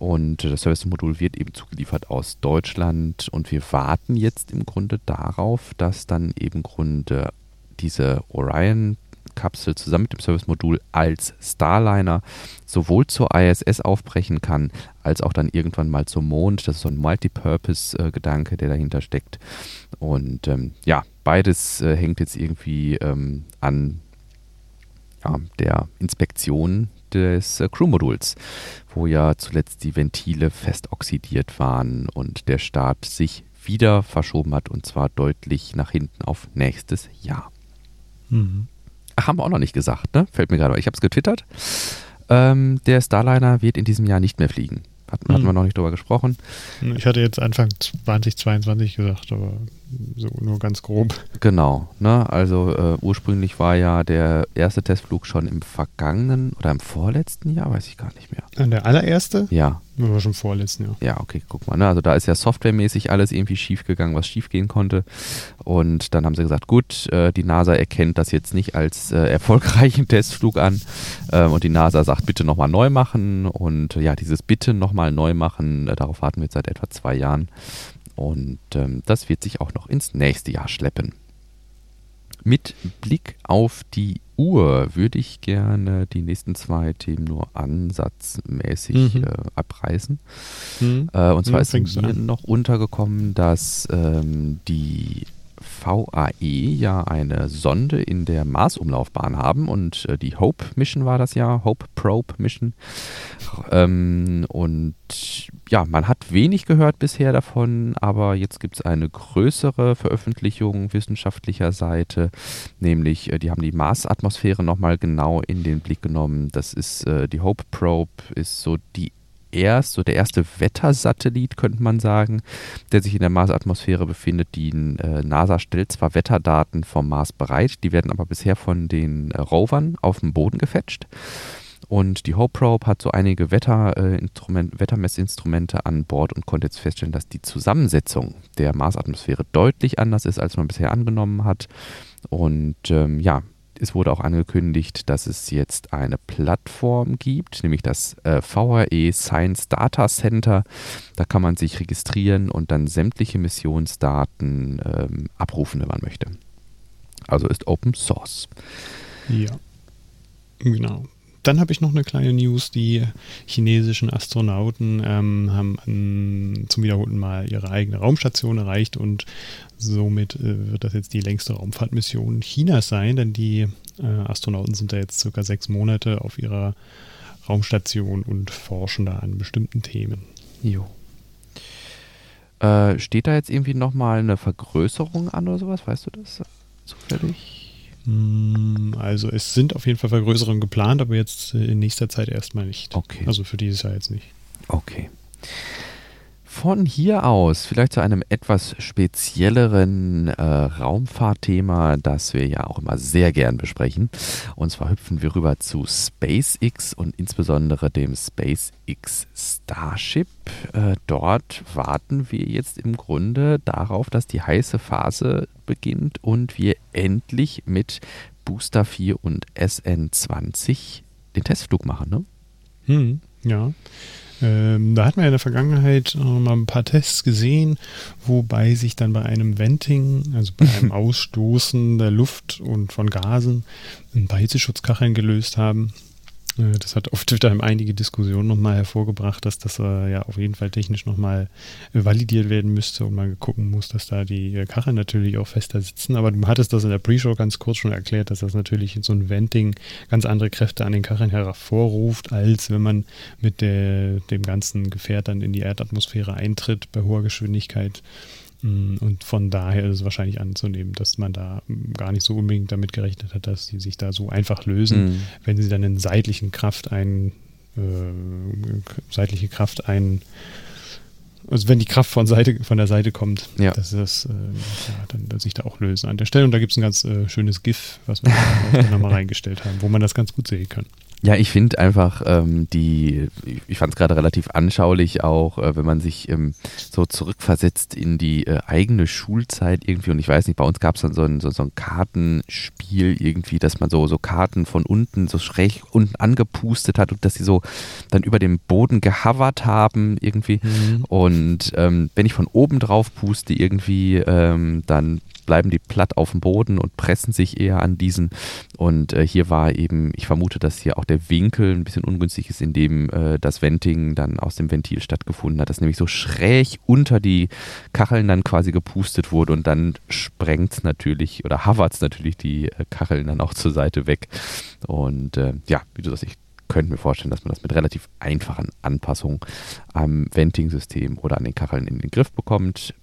Und das Service-Modul wird eben zugeliefert aus Deutschland und wir warten jetzt im Grunde darauf, dass dann eben Grunde diese Orion-Kapsel zusammen mit dem Service-Modul als Starliner sowohl zur ISS aufbrechen kann, als auch dann irgendwann mal zum Mond. Das ist so ein Multipurpose-Gedanke, der dahinter steckt. Und ähm, ja, beides äh, hängt jetzt irgendwie ähm, an ja, der Inspektion des äh, Crew-Moduls, wo ja zuletzt die Ventile fest oxidiert waren und der Start sich wieder verschoben hat und zwar deutlich nach hinten auf nächstes Jahr. Mhm. Ach, haben wir auch noch nicht gesagt, ne? Fällt mir gerade. Ich habe es getwittert. Ähm, der Starliner wird in diesem Jahr nicht mehr fliegen. Hatten, hatten wir noch nicht drüber gesprochen. Ich hatte jetzt Anfang 2022 gesagt, aber so nur ganz grob. Genau, ne? Also äh, ursprünglich war ja der erste Testflug schon im vergangenen oder im vorletzten Jahr, weiß ich gar nicht mehr. Äh, der allererste? Ja. War schon vorletzten Jahr. Ja, okay, guck mal. Ne? Also da ist ja softwaremäßig alles irgendwie schief gegangen, was schief gehen konnte. Und dann haben sie gesagt, gut, äh, die NASA erkennt das jetzt nicht als äh, erfolgreichen Testflug an. Ähm, und die NASA sagt, bitte nochmal neu machen. Und ja, dieses Bitte nochmal neu machen, äh, darauf warten wir jetzt seit etwa zwei Jahren. Und ähm, das wird sich auch noch ins nächste Jahr schleppen. Mit Blick auf die Uhr würde ich gerne die nächsten zwei Themen nur ansatzmäßig mhm. äh, abreißen. Mhm. Äh, und zwar ja, ist mir noch untergekommen, dass ähm, die VAE ja eine Sonde in der Marsumlaufbahn haben und äh, die Hope Mission war das ja, Hope Probe Mission. Ähm, und ja, man hat wenig gehört bisher davon, aber jetzt gibt es eine größere Veröffentlichung wissenschaftlicher Seite, nämlich äh, die haben die Marsatmosphäre nochmal genau in den Blick genommen. Das ist äh, die Hope Probe, ist so die erst, so der erste Wettersatellit, könnte man sagen, der sich in der Marsatmosphäre befindet. Die äh, NASA stellt zwar Wetterdaten vom Mars bereit, die werden aber bisher von den äh, Rovern auf dem Boden gefetcht. Und die Hope Probe hat so einige Wetter, äh, Wettermessinstrumente an Bord und konnte jetzt feststellen, dass die Zusammensetzung der Marsatmosphäre deutlich anders ist, als man bisher angenommen hat. Und ähm, ja, es wurde auch angekündigt, dass es jetzt eine Plattform gibt, nämlich das äh, VHE Science Data Center. Da kann man sich registrieren und dann sämtliche Missionsdaten ähm, abrufen, wenn man möchte. Also ist Open Source. Ja, genau. Dann habe ich noch eine kleine News. Die chinesischen Astronauten ähm, haben ähm, zum wiederholten Mal ihre eigene Raumstation erreicht und somit äh, wird das jetzt die längste Raumfahrtmission Chinas sein, denn die äh, Astronauten sind da jetzt circa sechs Monate auf ihrer Raumstation und forschen da an bestimmten Themen. Jo. Äh, steht da jetzt irgendwie nochmal eine Vergrößerung an oder sowas? Weißt du das zufällig? Hm, also es sind auf jeden Fall Vergrößerungen geplant, aber jetzt äh, in nächster Zeit erstmal nicht. Okay. Also für dieses Jahr jetzt nicht. Okay. Von hier aus vielleicht zu einem etwas spezielleren äh, Raumfahrtthema, das wir ja auch immer sehr gern besprechen. Und zwar hüpfen wir rüber zu SpaceX und insbesondere dem SpaceX Starship. Äh, dort warten wir jetzt im Grunde darauf, dass die heiße Phase beginnt und wir endlich mit Booster 4 und SN20 den Testflug machen. Ne? Hm, ja. Ähm, da hat man ja in der Vergangenheit äh, mal ein paar Tests gesehen, wobei sich dann bei einem Venting, also bei einem Ausstoßen der Luft und von Gasen, Hitzeschutzkacheln gelöst haben. Äh, das hat auf Twitter einige Diskussionen nochmal hervorgebracht, dass das äh, ja auf jeden Fall technisch nochmal validiert werden müsste und man gucken muss, dass da die äh, Kacheln natürlich auch fester sitzen. Aber du hattest das in der Pre-Show ganz kurz schon erklärt, dass das natürlich in so ein Venting ganz andere Kräfte an den Kacheln hervorruft, als wenn man mit der, dem ganzen Gefährt dann in die Erdatmosphäre eintritt bei hoher Geschwindigkeit. Mm, und von daher ist es wahrscheinlich anzunehmen, dass man da mm, gar nicht so unbedingt damit gerechnet hat, dass sie sich da so einfach lösen, mhm. wenn sie dann in seitlichen Kraft ein, äh, seitliche Kraft ein, also wenn die Kraft von, Seite, von der Seite kommt, ja. dass das äh, ja, dann, dann sich da auch lösen an der Stelle. Und da gibt es ein ganz äh, schönes GIF, was wir da nochmal reingestellt haben, wo man das ganz gut sehen kann. Ja, ich finde einfach ähm, die, ich fand es gerade relativ anschaulich auch, äh, wenn man sich ähm, so zurückversetzt in die äh, eigene Schulzeit irgendwie und ich weiß nicht, bei uns gab es dann so ein, so, so ein Kartenspiel irgendwie, dass man so, so Karten von unten so schräg unten angepustet hat und dass sie so dann über dem Boden gehovert haben irgendwie mhm. und ähm, wenn ich von oben drauf puste irgendwie, ähm, dann bleiben die platt auf dem Boden und pressen sich eher an diesen. Und äh, hier war eben, ich vermute, dass hier auch der Winkel ein bisschen ungünstig ist, in dem äh, das Venting dann aus dem Ventil stattgefunden hat, dass nämlich so schräg unter die Kacheln dann quasi gepustet wurde und dann sprengt es natürlich oder hovert es natürlich die äh, Kacheln dann auch zur Seite weg. Und äh, ja, wie du sagst, ich könnte mir vorstellen, dass man das mit relativ einfachen Anpassungen am Venting-System oder an den Kacheln in den Griff bekommt.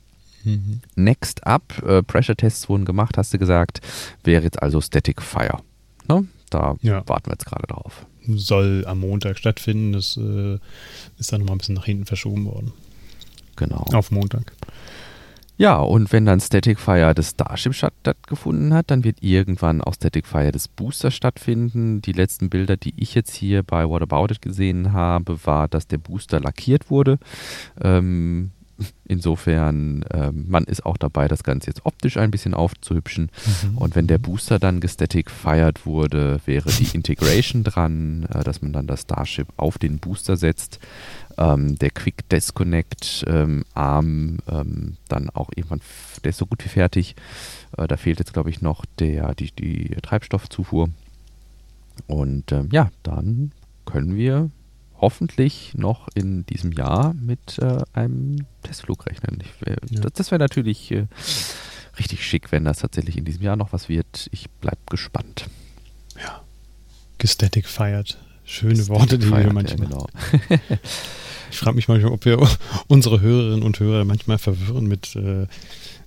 Mhm. Next up, äh, Pressure-Tests wurden gemacht, hast du gesagt, wäre jetzt also Static Fire. Ne? Da ja. warten wir jetzt gerade drauf. Soll am Montag stattfinden, das äh, ist dann nochmal ein bisschen nach hinten verschoben worden. Genau. Auf Montag. Ja, und wenn dann Static Fire des Starship stattgefunden hat, dann wird irgendwann auch Static Fire des Boosters stattfinden. Die letzten Bilder, die ich jetzt hier bei What About It gesehen habe, war, dass der Booster lackiert wurde. Ähm, Insofern, äh, man ist auch dabei, das Ganze jetzt optisch ein bisschen aufzuhübschen. Mhm. Und wenn der Booster dann gestatic fired wurde, wäre die Integration dran, äh, dass man dann das Starship auf den Booster setzt. Ähm, der Quick Disconnect ähm, Arm ähm, dann auch irgendwann, der ist so gut wie fertig. Äh, da fehlt jetzt, glaube ich, noch der, die, die Treibstoffzufuhr. Und ähm, ja, dann können wir hoffentlich noch in diesem Jahr mit äh, einem Testflug rechnen. Ich, äh, ja. Das, das wäre natürlich äh, richtig schick, wenn das tatsächlich in diesem Jahr noch was wird. Ich bleib gespannt. Ja. Gestatic feiert. Schöne Worte, die wir manchmal. Ja, genau. ich frage mich manchmal, ob wir unsere Hörerinnen und Hörer manchmal verwirren mit, äh,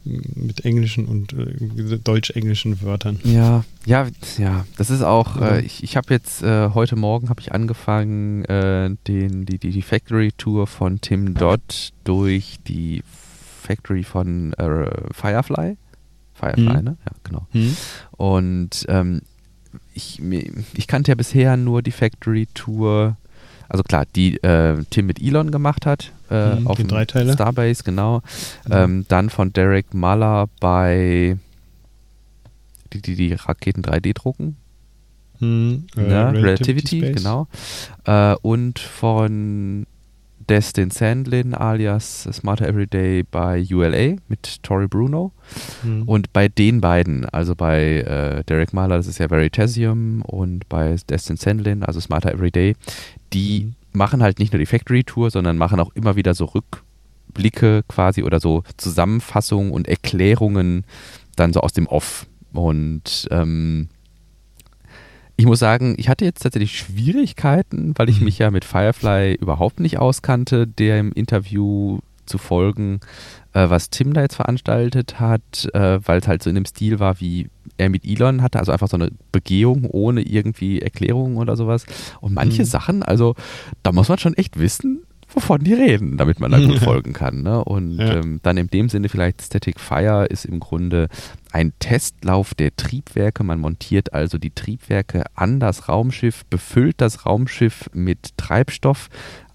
mit englischen und äh, deutsch-englischen Wörtern. Ja, ja, ja. Das ist auch. Äh, ich ich habe jetzt äh, heute Morgen habe ich angefangen äh, den die, die die Factory Tour von Tim Dodd durch die Factory von äh, Firefly. Firefly, mhm. ne? Ja, genau. Mhm. Und ähm, ich, ich kannte ja bisher nur die Factory Tour, also klar, die äh, Tim mit Elon gemacht hat, äh, mhm, auf dem Starbase, genau. Mhm. Ähm, dann von Derek Muller bei die, die, die Raketen 3D drucken. Mhm, äh, ja, Relativity, Relativity genau. Äh, und von Destin Sandlin alias Smarter Everyday bei ULA mit Tori Bruno. Mhm. Und bei den beiden, also bei äh, Derek Mahler, das ist ja Veritasium, und bei Destin Sandlin, also Smarter Everyday, die mhm. machen halt nicht nur die Factory Tour, sondern machen auch immer wieder so Rückblicke quasi oder so Zusammenfassungen und Erklärungen dann so aus dem Off. Und ähm, ich muss sagen, ich hatte jetzt tatsächlich Schwierigkeiten, weil ich mhm. mich ja mit Firefly überhaupt nicht auskannte, der im Interview zu folgen, äh, was Tim da jetzt veranstaltet hat, äh, weil es halt so in dem Stil war, wie er mit Elon hatte, also einfach so eine Begehung ohne irgendwie Erklärungen oder sowas. Und manche mhm. Sachen, also da muss man schon echt wissen, wovon die reden, damit man da gut folgen kann. Ne? Und ja. ähm, dann in dem Sinne vielleicht Static Fire ist im Grunde ein Testlauf der Triebwerke. Man montiert also die Triebwerke an das Raumschiff, befüllt das Raumschiff mit Treibstoff,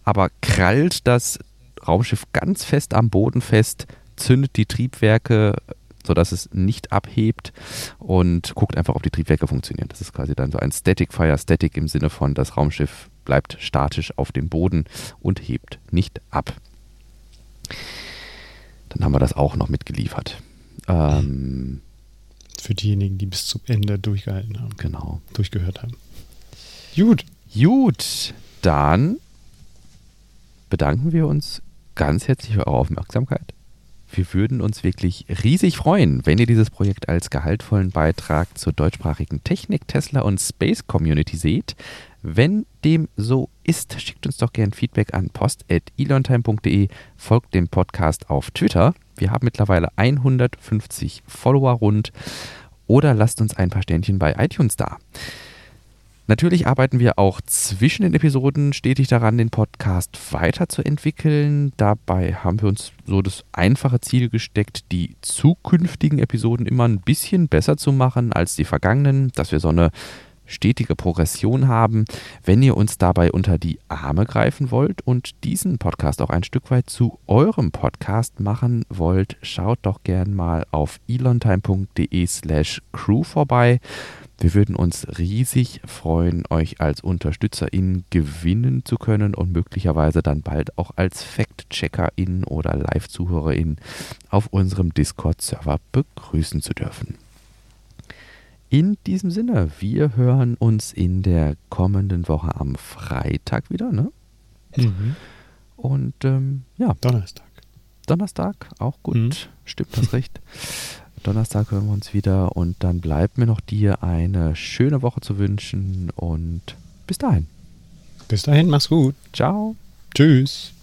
aber krallt das Raumschiff ganz fest am Boden fest, zündet die Triebwerke sodass es nicht abhebt und guckt einfach, ob die Triebwerke funktionieren. Das ist quasi dann so ein Static Fire, Static im Sinne von das Raumschiff bleibt statisch auf dem Boden und hebt nicht ab. Dann haben wir das auch noch mitgeliefert. Ähm, Für diejenigen, die bis zum Ende durchgehalten haben. Genau. Durchgehört haben. Gut. Gut, dann bedanken wir uns ganz herzlich für eure Aufmerksamkeit. Wir würden uns wirklich riesig freuen, wenn ihr dieses Projekt als gehaltvollen Beitrag zur deutschsprachigen Technik, Tesla und Space Community seht. Wenn dem so ist, schickt uns doch gern Feedback an post.elontime.de, folgt dem Podcast auf Twitter. Wir haben mittlerweile 150 Follower rund oder lasst uns ein paar Ständchen bei iTunes da. Natürlich arbeiten wir auch zwischen den Episoden stetig daran, den Podcast weiterzuentwickeln. Dabei haben wir uns so das einfache Ziel gesteckt, die zukünftigen Episoden immer ein bisschen besser zu machen als die vergangenen, dass wir so eine stetige Progression haben. Wenn ihr uns dabei unter die Arme greifen wollt und diesen Podcast auch ein Stück weit zu eurem Podcast machen wollt, schaut doch gern mal auf elontime.de slash crew vorbei. Wir würden uns riesig freuen, euch als UnterstützerInnen gewinnen zu können und möglicherweise dann bald auch als Fact-CheckerInnen oder Live-ZuhörerInnen auf unserem Discord-Server begrüßen zu dürfen. In diesem Sinne, wir hören uns in der kommenden Woche am Freitag wieder, ne? Mhm. Und ähm, ja. Donnerstag. Donnerstag, auch gut. Mhm. Stimmt das recht. Donnerstag hören wir uns wieder und dann bleibt mir noch dir eine schöne Woche zu wünschen und bis dahin. Bis dahin, mach's gut. Ciao. Tschüss.